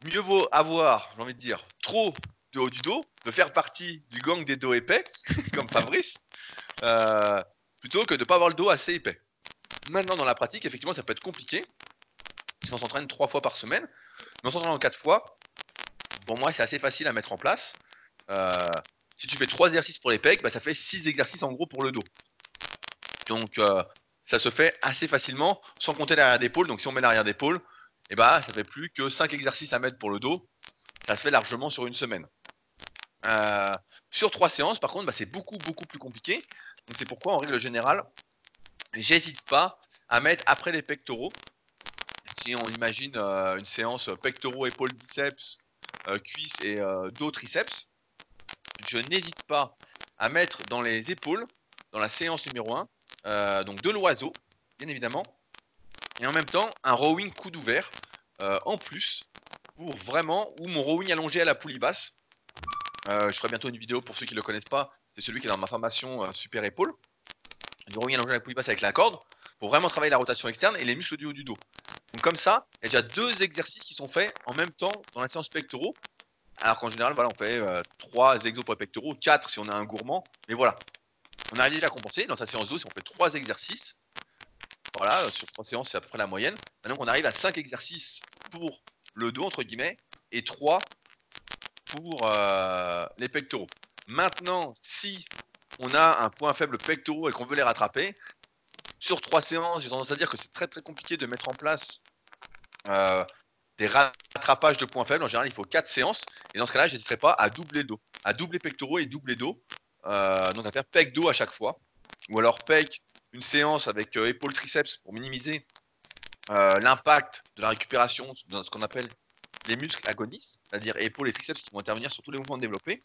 mieux vaut avoir, j'ai envie de dire, trop de haut du dos, de faire partie du gang des dos épais, [laughs] comme Fabrice, euh, plutôt que de ne pas avoir le dos assez épais. Maintenant, dans la pratique, effectivement, ça peut être compliqué. Si on s'entraîne trois fois par semaine, mais en s'entraînant quatre fois, pour moi, c'est assez facile à mettre en place. Euh, si tu fais trois exercices pour les pecs, bah, ça fait six exercices en gros pour le dos. Donc, ça se fait assez facilement, sans compter l'arrière d'épaule. Donc, si on met l'arrière d'épaule, et eh bah ça fait plus que 5 exercices à mettre pour le dos. Ça se fait largement sur une semaine. Euh, sur trois séances, par contre, bah, c'est beaucoup beaucoup plus compliqué. Donc c'est pourquoi en règle générale, j'hésite pas à mettre après les pectoraux. Si on imagine euh, une séance pectoraux, épaules, biceps, euh, cuisses et dos, triceps, je n'hésite pas à mettre dans les épaules, dans la séance numéro 1, donc de l'oiseau, bien évidemment, et en même temps un rowing coude ouvert euh, en plus pour vraiment ou mon rowing allongé à la poulie basse. Euh, je ferai bientôt une vidéo pour ceux qui ne le connaissent pas. C'est celui qui est dans ma formation euh, super épaule. Du rowing allongé à la poulie basse avec la corde pour vraiment travailler la rotation externe et les muscles du haut du dos. Donc comme ça, il y a déjà deux exercices qui sont faits en même temps dans la séance pectoraux. Alors qu'en général, voilà, on fait trois 3 exos pour les pectoraux, 4 si on a un gourmand. Mais voilà, on a arrivé à compenser. Dans sa séance 2, si on fait trois exercices, voilà, sur trois séances, c'est à peu près la moyenne. Maintenant, on arrive à 5 exercices pour le dos, entre guillemets, et 3 pour euh, les pectoraux. Maintenant, si on a un point faible pectoraux et qu'on veut les rattraper, sur trois séances, j'ai tendance à dire que c'est très très compliqué de mettre en place euh, des rattrapages de points faibles. En général, il faut 4 séances. Et dans ce cas-là, je n'hésiterai pas à doubler dos. À doubler pectoraux et doubler dos. Euh, donc à faire pec dos à chaque fois. Ou alors pec une séance avec euh, épaule triceps pour minimiser euh, l'impact de la récupération dans ce qu'on appelle les muscles agonistes, c'est-à-dire épaules et triceps qui vont intervenir sur tous les mouvements développés.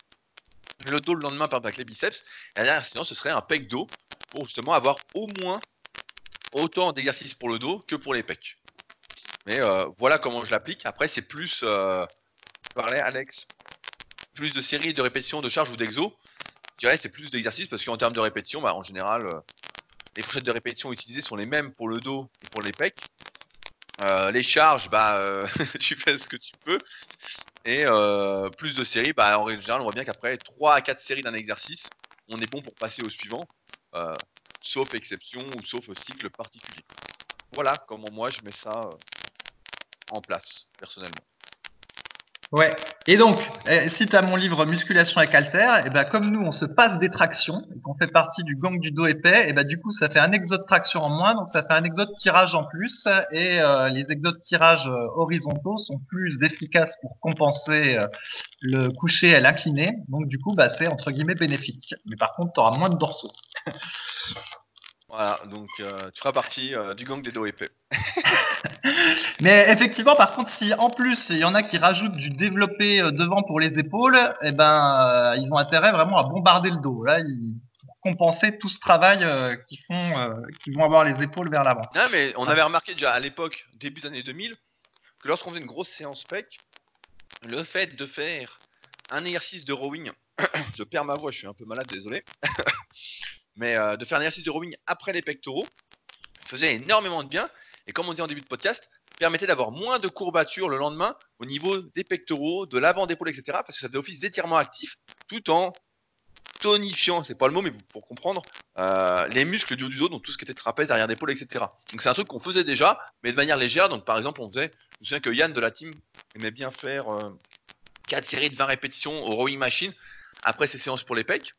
Le dos le lendemain par les biceps. Et la dernière séance, ce serait un pec dos pour justement avoir au moins autant d'exercices pour le dos que pour les pecs. Mais euh, voilà comment je l'applique. Après, c'est plus, euh, Alex, plus de séries de répétitions de charge ou d'exo. Je dirais c'est plus d'exercices parce qu'en termes de répétition, bah, en général, les fourchettes de répétition utilisées sont les mêmes pour le dos et pour les pecs. Euh, les charges, bah, euh, [laughs] tu fais ce que tu peux. Et euh, plus de séries, bah, en règle générale, on voit bien qu'après 3 à 4 séries d'un exercice, on est bon pour passer au suivant, sauf exception ou sauf cycle particulier. Voilà comment moi je mets ça en place, personnellement. Ouais. Et donc, eh, si tu as mon livre Musculation avec Alter, et eh ben comme nous on se passe des tractions et qu'on fait partie du gang du dos épais, et eh ben du coup ça fait un exode traction en moins, donc ça fait un exode tirage en plus et euh, les exodes tirages euh, horizontaux sont plus efficaces pour compenser euh, le coucher et l'incliné. Donc du coup bah c'est entre guillemets bénéfique. Mais par contre tu auras moins de dorsaux. [laughs] Voilà, donc tu feras partie du gang des dos épais. [laughs] Mais effectivement, par contre, si en plus il y en a qui rajoutent du développé euh, devant pour les épaules, eh ben, euh, ils ont intérêt vraiment à bombarder le dos. Là, ils compenser tout ce travail euh, qu'ils font, qui vont avoir les épaules vers l'avant. mais on avait remarqué déjà à l'époque, début des années 2000, que lorsqu'on faisait une grosse séance PEC, le fait de faire un exercice de rowing, [coughs] je perds ma voix, je suis un peu malade, désolé, mais euh, de faire un exercice de rowing après les pectoraux faisait énormément de bien. Et comme on dit en début de podcast, permettait d'avoir moins de courbatures le lendemain au niveau des pectoraux, de l'avant d'épaule, etc. Parce que ça faisait office d'étirement actif tout en tonifiant, c'est pas le mot, mais pour comprendre, euh, les muscles du haut du dos, donc tout ce qui était trapèze, arrière d'épaule, etc. Donc c'est un truc qu'on faisait déjà, mais de manière légère. Donc par exemple, on faisait, je me souviens que Yann de la team aimait bien faire euh, 4 séries de 20 répétitions au rowing machine après ses séances pour les pecs,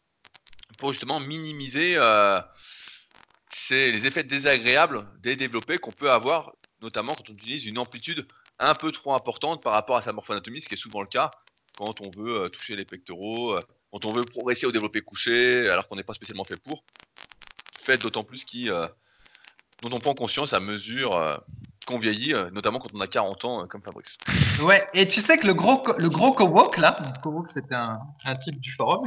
pour justement minimiser euh, les effets désagréables des développés qu'on peut avoir, notamment quand on utilise une amplitude un peu trop importante par rapport à sa morphoanatomie, ce qui est souvent le cas quand on veut euh, toucher les pectoraux, euh, quand on veut progresser au développé couché, alors qu'on n'est pas spécialement fait pour. Fait d'autant plus qui, dont on prend conscience à mesure qu'on vieillit, euh, notamment quand on a 40 ans, euh, comme Fabrice. [laughs] Ouais, et tu sais que le gros, le gros Kowok, là, Kowok, c'était un, un type du forum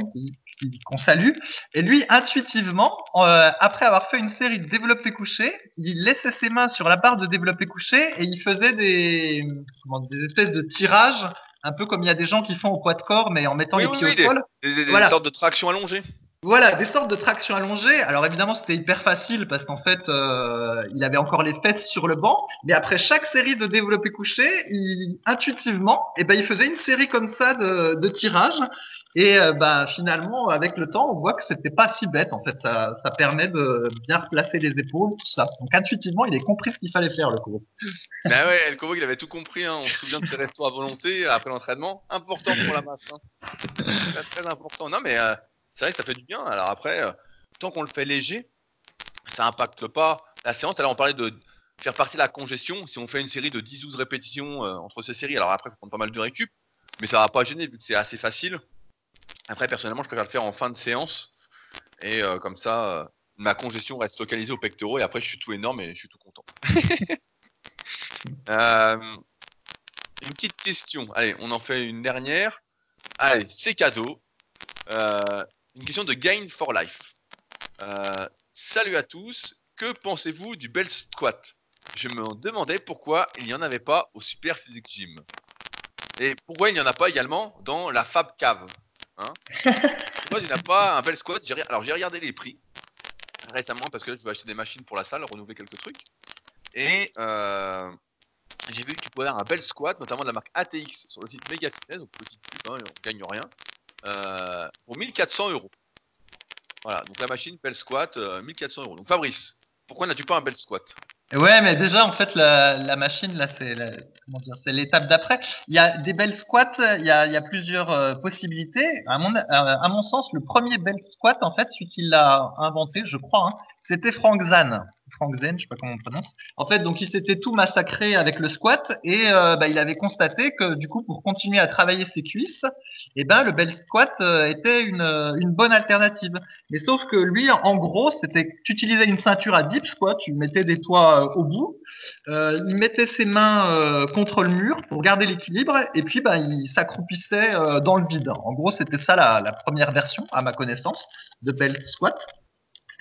qu'on salue, et lui, intuitivement, euh, après avoir fait une série de développé couché, il laissait ses mains sur la barre de développé couché et il faisait des, comment, des espèces de tirages, un peu comme il y a des gens qui font au poids de corps, mais en mettant Oui, les oui, pieds oui, au sol. Des, des- sortes de traction allongée. Voilà, des sortes de traction allongée. Alors évidemment, c'était hyper facile parce qu'en fait, euh, il avait encore les fesses sur le banc. Mais après chaque série de développé couché, il, intuitivement, eh ben, il faisait une série comme ça de, de tirages. Et euh, bah, finalement, avec le temps, on voit que c'était pas si bête. En fait, ça, ça permet de bien replacer les épaules, tout ça. Donc intuitivement, il a compris ce qu'il fallait faire, le coup. [laughs] Ben ouais, El Kobo, il avait tout compris. hein. On se souvient de ses restos à volonté après l'entraînement. Important pour la masse. hein. Très, très important. Non, mais euh, c'est vrai que ça fait du bien. Alors après, euh, tant qu'on le fait léger, ça impacte pas la séance. Alors on parlait de faire partie de la congestion. Si on fait une série de 10-12 répétitions euh, entre ces séries, alors après, il faut prendre pas mal de récup. Mais ça va pas gêner vu que c'est assez facile. Après, personnellement, je préfère le faire en fin de séance. Et euh, comme ça, ma congestion reste localisée aux pectoraux. Et après, je suis tout énorme et je suis tout content. [laughs] Une petite question. Allez, on en fait une dernière. Allez, c'est cadeau. Euh, une question de Gain for Life. Euh, salut à tous. Que pensez-vous du bel squat? Je me demandais pourquoi il n'y en avait pas au Super Physique Gym. Et pourquoi il n'y en a pas également dans la Fab Cave hein? Pourquoi il n'y a pas un bel squat? Alors j'ai regardé les prix récemment parce que là, je vais acheter des machines pour la salle, renouveler quelques trucs. Et euh, j'ai vu que tu pouvais avoir un bel squat, notamment de la marque ATX sur le site Mega Fitness, donc petite pub, hein, on gagne rien, euh, pour 1400 euros. Voilà, donc la machine Bell Squat, euh, 1400 euros. Donc Fabrice, pourquoi n'as-tu pas un bel squat? Ouais, mais déjà, en fait, la, machine, là, c'est l'étape d'après. Il y a des belles squats, il y a, a plusieurs euh, possibilités. À mon, à, mon sens, le premier bel squat, en fait, celui qui l'a inventé, je crois, hein, c'était Frank Zan. Frank Zen, je sais pas comment on prononce. En fait, donc il s'était tout massacré avec le squat et euh, bah, il avait constaté que du coup, pour continuer à travailler ses cuisses, eh ben le bel squat euh, était une, une bonne alternative. Mais sauf que lui, en gros, c'était tu utilisais une ceinture à dips, quoi. Tu mettais des euh, au bout. Euh, il mettait ses mains euh, contre le mur pour garder l'équilibre et puis bah, il s'accroupissait euh, dans le vide. En gros, c'était ça la, la première version, à ma connaissance, de belt squat.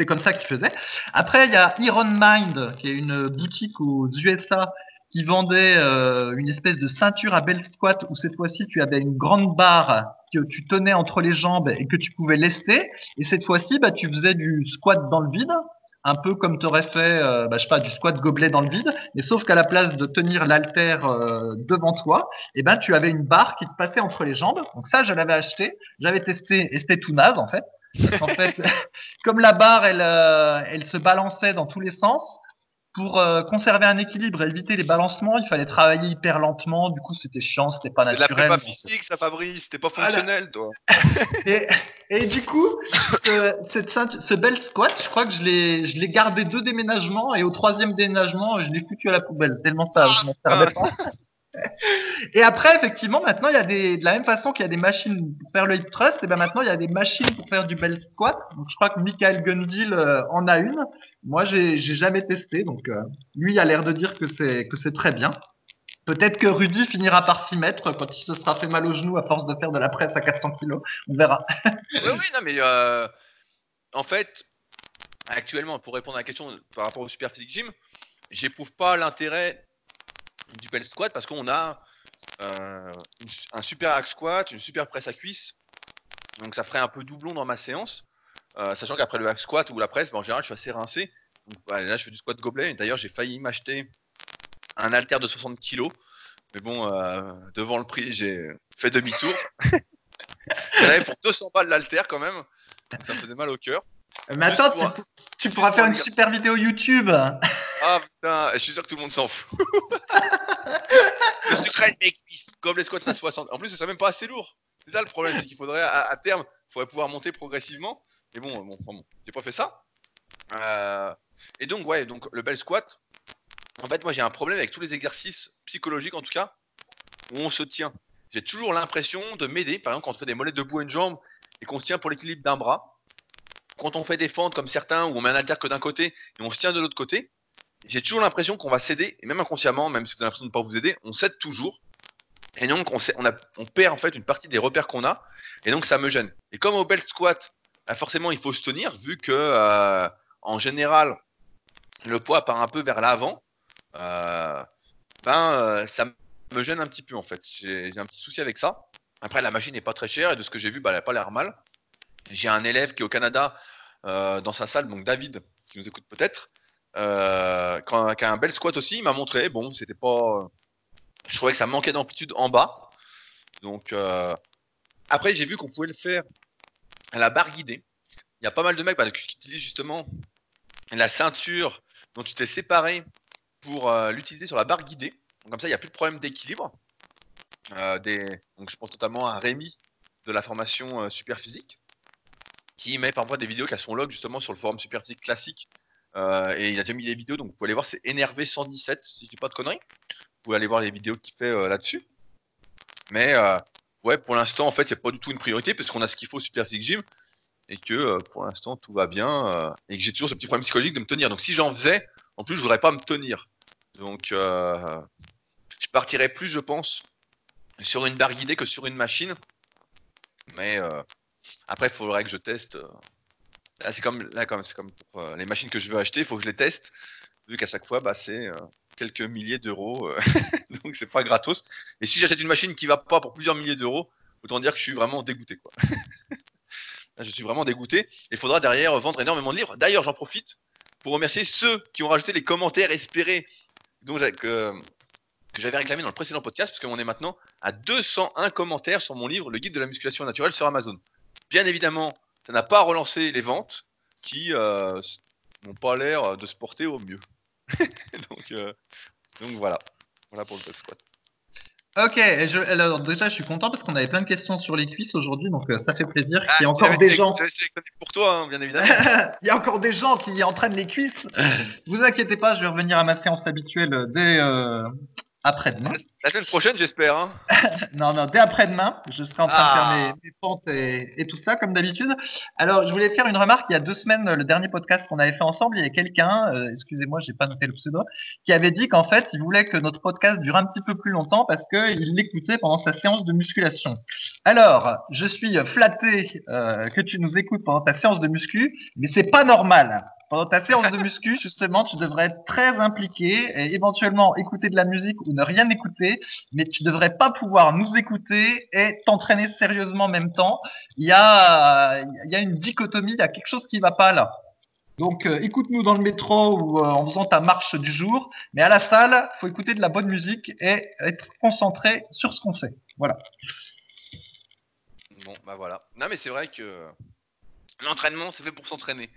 Comme ça qu'il faisait. Après, il y a Iron Mind, qui est une boutique aux USA qui vendait euh, une espèce de ceinture à belt squat où cette fois-ci tu avais une grande barre que tu tenais entre les jambes et que tu pouvais lester. Et cette fois-ci, bah, tu faisais du squat dans le vide, un peu comme tu aurais fait, euh, bah, je sais pas, du squat gobelet dans le vide. Mais sauf qu'à la place de tenir l'haltère euh, devant toi, eh ben, tu avais une barre qui te passait entre les jambes. Donc ça, je l'avais acheté. J'avais testé et c'était tout naze en fait. Parce qu'en fait, [laughs] comme la barre, elle, euh, elle se balançait dans tous les sens, pour euh, conserver un équilibre et éviter les balancements, il fallait travailler hyper lentement. Du coup, c'était chiant, c'était pas C'est de la naturel. prépa physique, ça Fabrice, t'es pas Voilà. fonctionnel toi. [laughs] Et, et du coup, ce, cette ce bel squat, je crois que je l'ai, je l'ai gardé deux déménagements et au troisième déménagement, je l'ai foutu à la poubelle. Tellement ça, je m'en servais pas. [laughs] Et après, effectivement, maintenant, il y a des, de la même façon qu'il y a des machines pour faire le hip thrust, et ben maintenant, il y a des machines pour faire du bel squat. Donc, je crois que Michael Gundil euh, en a une. Moi, j'ai, j'ai jamais testé, donc euh, lui a l'air de dire que c'est que c'est très bien. Peut-être que Rudy finira par s'y mettre quand il se sera fait mal au genou à force de faire de la presse à 400 kilos. On verra. Oui, oui, non, mais euh, en fait, actuellement, pour répondre à la question par rapport au Super Physique Gym, j'éprouve pas l'intérêt du bel squat parce qu'on a euh, un super hack squat, une super presse à cuisse. Donc ça ferait un peu doublon dans ma séance. Euh, sachant qu'après le hack squat ou la presse, bah, en général, je suis assez rincé. Là, je fais du squat gobelet. D'ailleurs, j'ai failli m'acheter un halter de 60 kg. Mais bon, euh, devant le prix, j'ai fait demi-tour. [laughs] Pour 200 balles l'halter quand même. Ça me faisait mal au cœur. Mais attends, tu, pourras faire une super vidéo YouTube. Ah putain, je suis sûr que tout le monde s'en fout. [laughs] le secret de mes cuisses, gobelet squat à 60. En plus, ce serait même pas assez lourd. C'est ça le problème, c'est qu'il faudrait à, terme, il faudrait pouvoir monter progressivement. Mais bon, bon, bon j'ai pas fait ça. Euh, et donc, ouais, donc le bel squat. En fait, moi j'ai un problème avec tous les exercices psychologiques en tout cas, où on se tient. J'ai toujours l'impression de m'aider. Par exemple, quand on fait des molettes debout et une jambe et qu'on se tient pour l'équilibre d'un bras. Quand on fait fentes comme certains, où on met un halter que d'un côté et on se tient de l'autre côté, j'ai toujours l'impression qu'on va céder, et même inconsciemment, même si vous avez l'impression de ne pas vous aider, on cède toujours. Et donc, on, perd en fait une partie des repères qu'on a, et donc ça me gêne. Et comme au belt squat, bah, forcément, il faut se tenir, vu que euh, en général, le poids part un peu vers l'avant. Euh, ben, euh, ça me gêne un petit peu en fait. J'ai un petit souci avec ça. Après, la machine n'est pas très chère et de ce que j'ai vu, bah, elle n'a pas l'air mal. J'ai un élève qui est au Canada dans sa salle, donc David, qui nous écoute peut-être, euh, qui a un bel squat aussi. Il m'a montré. Bon, c'était pas. Je trouvais que ça manquait d'amplitude en bas. Donc, après, j'ai vu qu'on pouvait le faire à la barre guidée. Il y a pas mal de mecs bah, qui utilisent justement la ceinture dont tu t'es séparé pour euh, l'utiliser sur la barre guidée. comme ça, il n'y a plus de problème d'équilibre. Euh, donc je pense notamment à Rémi de la formation euh, Super Physique qui met parfois des vidéos qui a son log justement sur le forum Super Physique classique. et il a déjà mis les vidéos, donc vous pouvez aller voir, c'est énervé 117 si je dis pas de conneries. Vous pouvez aller voir les vidéos qu'il fait là-dessus. Mais ouais, pour l'instant, en fait, c'est pas du tout une priorité parce qu'on a ce qu'il faut au Super Physique Gym et que euh, pour l'instant tout va bien euh, et que j'ai toujours ce petit problème psychologique de me tenir. Donc si j'en faisais, en plus, je voudrais pas me tenir. Donc euh, je partirais plus, je pense, sur une barre guidée que sur une machine. Mais après, il faudrait que je teste. Là, c'est comme, là, comme, comme pour les machines que je veux acheter, il faut que je les teste, vu qu'à chaque fois, bah, c'est quelques milliers d'euros, [laughs] donc c'est pas gratos. Et si j'achète une machine qui va pas pour plusieurs milliers d'euros, autant dire que je suis vraiment dégoûté. [laughs] Je suis vraiment dégoûté. Il faudra derrière vendre énormément de livres. D'ailleurs, j'en profite pour remercier ceux qui ont rajouté les commentaires espérés que j'avais réclamé dans le précédent podcast, parce qu'on est maintenant à 201 commentaires sur mon livre Le guide de la musculation naturelle sur Amazon. Bien évidemment, ça n'a pas relancé les ventes qui euh, n'ont pas l'air de se porter au mieux. [laughs] donc, euh, donc voilà. Voilà pour le squat. Ok, je, alors déjà je suis content parce qu'on avait plein de questions sur les cuisses aujourd'hui, donc euh, ça fait plaisir qu'il y ait ah, encore des gens. pour toi, hein, bien évidemment. [laughs] Il y a encore des gens qui entraînent les cuisses. [laughs] Vous inquiétez pas, je vais revenir à ma séance habituelle dès, euh, après-demain. La semaine prochaine, j'espère. Hein. [laughs] non, non, dès après-demain, je serai en train de faire ah. mes, pentes et, tout ça, comme d'habitude. Alors, je voulais faire une remarque. Il y a deux semaines, le dernier podcast qu'on avait fait ensemble, il y avait quelqu'un, euh, excusez-moi, j'ai pas noté le pseudo, qui avait dit qu'en fait, il voulait que notre podcast dure un petit peu plus longtemps parce qu'il l'écoutait pendant sa séance de musculation. Alors, je suis flatté euh, que tu nous écoutes pendant ta séance de muscu, mais c'est pas normal. Pendant ta séance de muscu, [laughs] justement, tu devrais être très impliqué et éventuellement écouter de la musique ou ne rien écouter, mais tu devrais pas pouvoir nous écouter et t'entraîner sérieusement en même temps. Il y a, il y a une dichotomie, il y a quelque chose qui va pas là. Donc, euh, écoute-nous dans le métro ou euh, en faisant ta marche du jour, mais à la salle, faut écouter de la bonne musique et être concentré sur ce qu'on fait. Voilà. Bon, bah voilà. Non, mais c'est vrai que l'entraînement, c'est fait pour s'entraîner.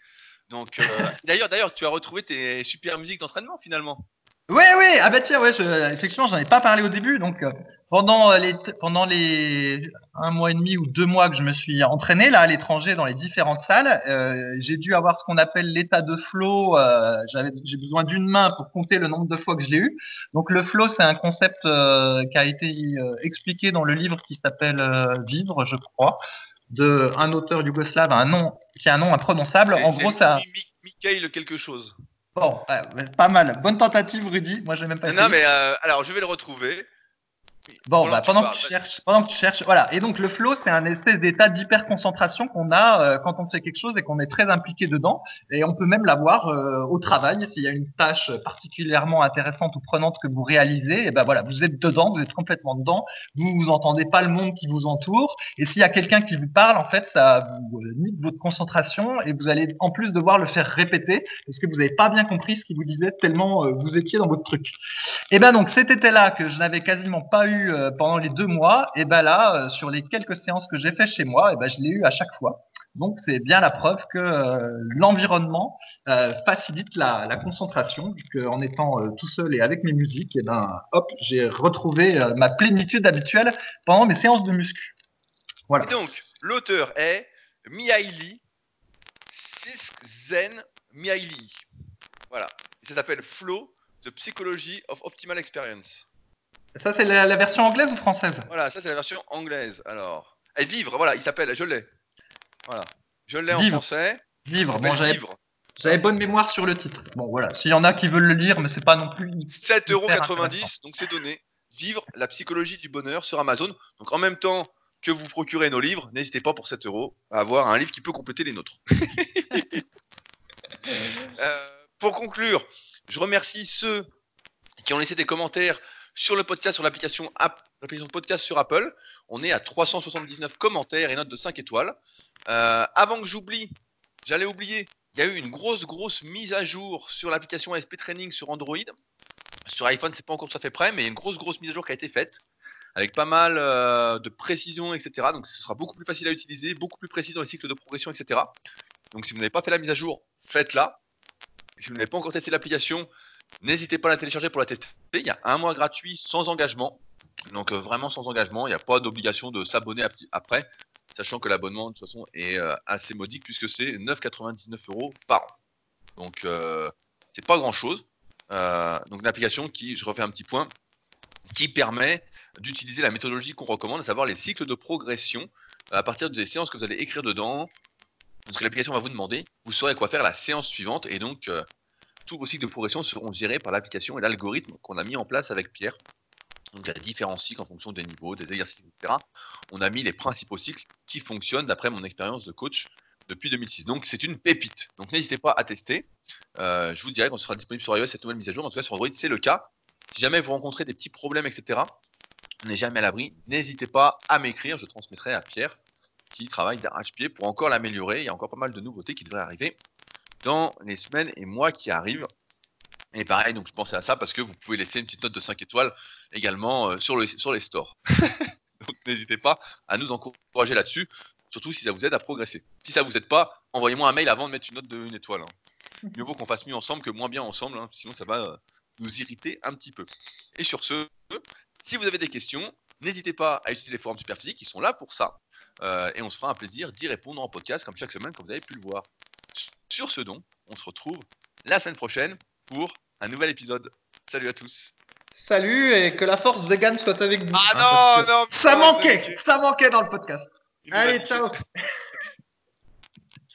Donc, euh, [laughs] d'ailleurs, d'ailleurs, tu as retrouvé tes super musiques d'entraînement finalement. Oui, oui, ah bah tiens, ouais, effectivement, j'en ai pas parlé au début. Donc, euh, pendant les pendant les un mois et demi ou deux mois que je me suis entraîné là à l'étranger dans les différentes salles, euh, j'ai dû avoir ce qu'on appelle l'état de flow. j'avais j'ai besoin d'une main pour compter le nombre de fois que je l'ai eu. Donc, le flow, c'est un concept qui a été expliqué dans le livre qui s'appelle Vivre, je crois de un auteur yougoslave, un nom qui a un nom imprononçable. En gros, ça. Mikhail quelque chose. Bon, pas mal. Bonne tentative, Rudy. Moi, j'ai même pas. Non, mais euh, alors, je vais le retrouver. Bon, bah, pendant que tu cherches, pendant que tu cherches, voilà. Et donc le flow, c'est un espèce d'état d'hyper concentration qu'on a euh, quand on fait quelque chose et qu'on est très impliqué dedans. Et on peut même l'avoir euh, au travail s'il y a une tâche particulièrement intéressante ou prenante que vous réalisez. Et ben voilà, vous êtes dedans, vous êtes complètement dedans. Vous vous entendez pas le monde qui vous entoure. Et s'il y a quelqu'un qui vous parle, en fait, ça vous euh, nique votre concentration et vous allez en plus devoir le faire répéter parce que vous n'avez pas bien compris ce qu'il vous disait tellement vous étiez dans votre truc. Et ben donc cet été-là que je n'avais quasiment pas eu euh, pendant les deux mois, et ben là, euh, sur les quelques séances que j'ai fait chez moi, et ben je l'ai eu à chaque fois. Donc c'est bien la preuve que euh, l'environnement facilite la, concentration, en étant tout seul et avec mes musiques, et ben hop, j'ai retrouvé ma plénitude habituelle pendant mes séances de muscu. Voilà. Et donc l'auteur est Mihaly Zen Mihaly. Voilà. Et ça s'appelle Flow, The Psychology of Optimal Experience. Ça, c'est la, version anglaise ou française Voilà, ça, c'est la version anglaise. Alors. Et vivre, voilà, il s'appelle, je l'ai. Voilà. Je l'ai en français. Vivre, bon, j'avais bonne mémoire sur le titre. Bon, voilà. S'il y en a qui veulent le lire, mais c'est pas non plus. 7,90€, donc c'est donné. Vivre la psychologie du bonheur sur Amazon. Donc en même temps que vous procurez nos livres, n'hésitez pas pour 7 euros à avoir un livre qui peut compléter les nôtres. [laughs] Euh, pour conclure, je remercie ceux qui ont laissé des commentaires sur le podcast, sur l'application podcast sur Apple. On est à 379 commentaires et notes de 5 étoiles. Euh, avant que j'oublie, j'allais oublier, il y a eu une grosse, grosse mise à jour sur l'application ASP Training sur Android. Sur iPhone, c'est pas encore tout à fait prêt, mais une grosse, grosse mise à jour qui a été faite avec pas mal euh, de précision, etc. Donc ce sera beaucoup plus facile à utiliser, beaucoup plus précis dans les cycles de progression, etc. Donc si vous n'avez pas fait la mise à jour, faites-la. Si vous n'avez pas encore testé l'application, N'hésitez pas à la télécharger pour la tester. Il y a un mois gratuit sans engagement. Donc euh, vraiment sans engagement. Il n'y a pas d'obligation de s'abonner après. Sachant que l'abonnement de toute façon est euh, assez modique puisque c'est 9,99 euros par an. Donc euh, c'est pas grand chose. donc une application qui, je refais un petit point, qui permet d'utiliser la méthodologie qu'on recommande, à savoir les cycles de progression à partir des séances que vous allez écrire dedans. Ce que l'application va vous demander, vous saurez quoi faire la séance suivante et donc tous vos cycles de progression seront gérés par l'application et l'algorithme qu'on a mis en place avec Pierre. Donc, il y a différents cycles en fonction des niveaux, des exercices, etc. On a mis les principaux cycles qui fonctionnent d'après mon expérience de coach depuis 2006. Donc, c'est une pépite. Donc, n'hésitez pas à tester. Euh, je vous dirai qu'on sera disponible sur iOS cette nouvelle mise à jour. En tout cas, sur Android, c'est le cas. Si jamais vous rencontrez des petits problèmes, etc., on n'est jamais à l'abri. N'hésitez pas à m'écrire. Je transmettrai à Pierre qui travaille d'arrache-pied pour encore l'améliorer. Il y a encore pas mal de nouveautés qui devraient arriver dans les semaines et mois qui arrivent. Et pareil, donc je pensais à ça parce que vous pouvez laisser une petite note de 5 étoiles également euh, sur, le, sur les stores. [laughs] donc n'hésitez pas à nous encourager là-dessus, surtout si ça vous aide à progresser. Si ça vous aide pas, envoyez-moi un mail avant de mettre une note de 1 étoile. Hein. [laughs] Mieux vaut qu'on fasse mieux ensemble que moins bien ensemble, hein, sinon ça va euh, nous irriter un petit peu. Et sur ce, si vous avez des questions, n'hésitez pas à utiliser les forums Superphysique, qui sont là pour ça. Euh, et on se fera un plaisir d'y répondre en podcast, comme chaque semaine, comme vous avez pu le voir. Sur ce don, on se retrouve la semaine prochaine pour un nouvel épisode. Salut à tous. Salut et que la force vegan soit avec vous. Ah non, non, ça manquait, ça manquait dans le podcast. Allez, ciao. [laughs]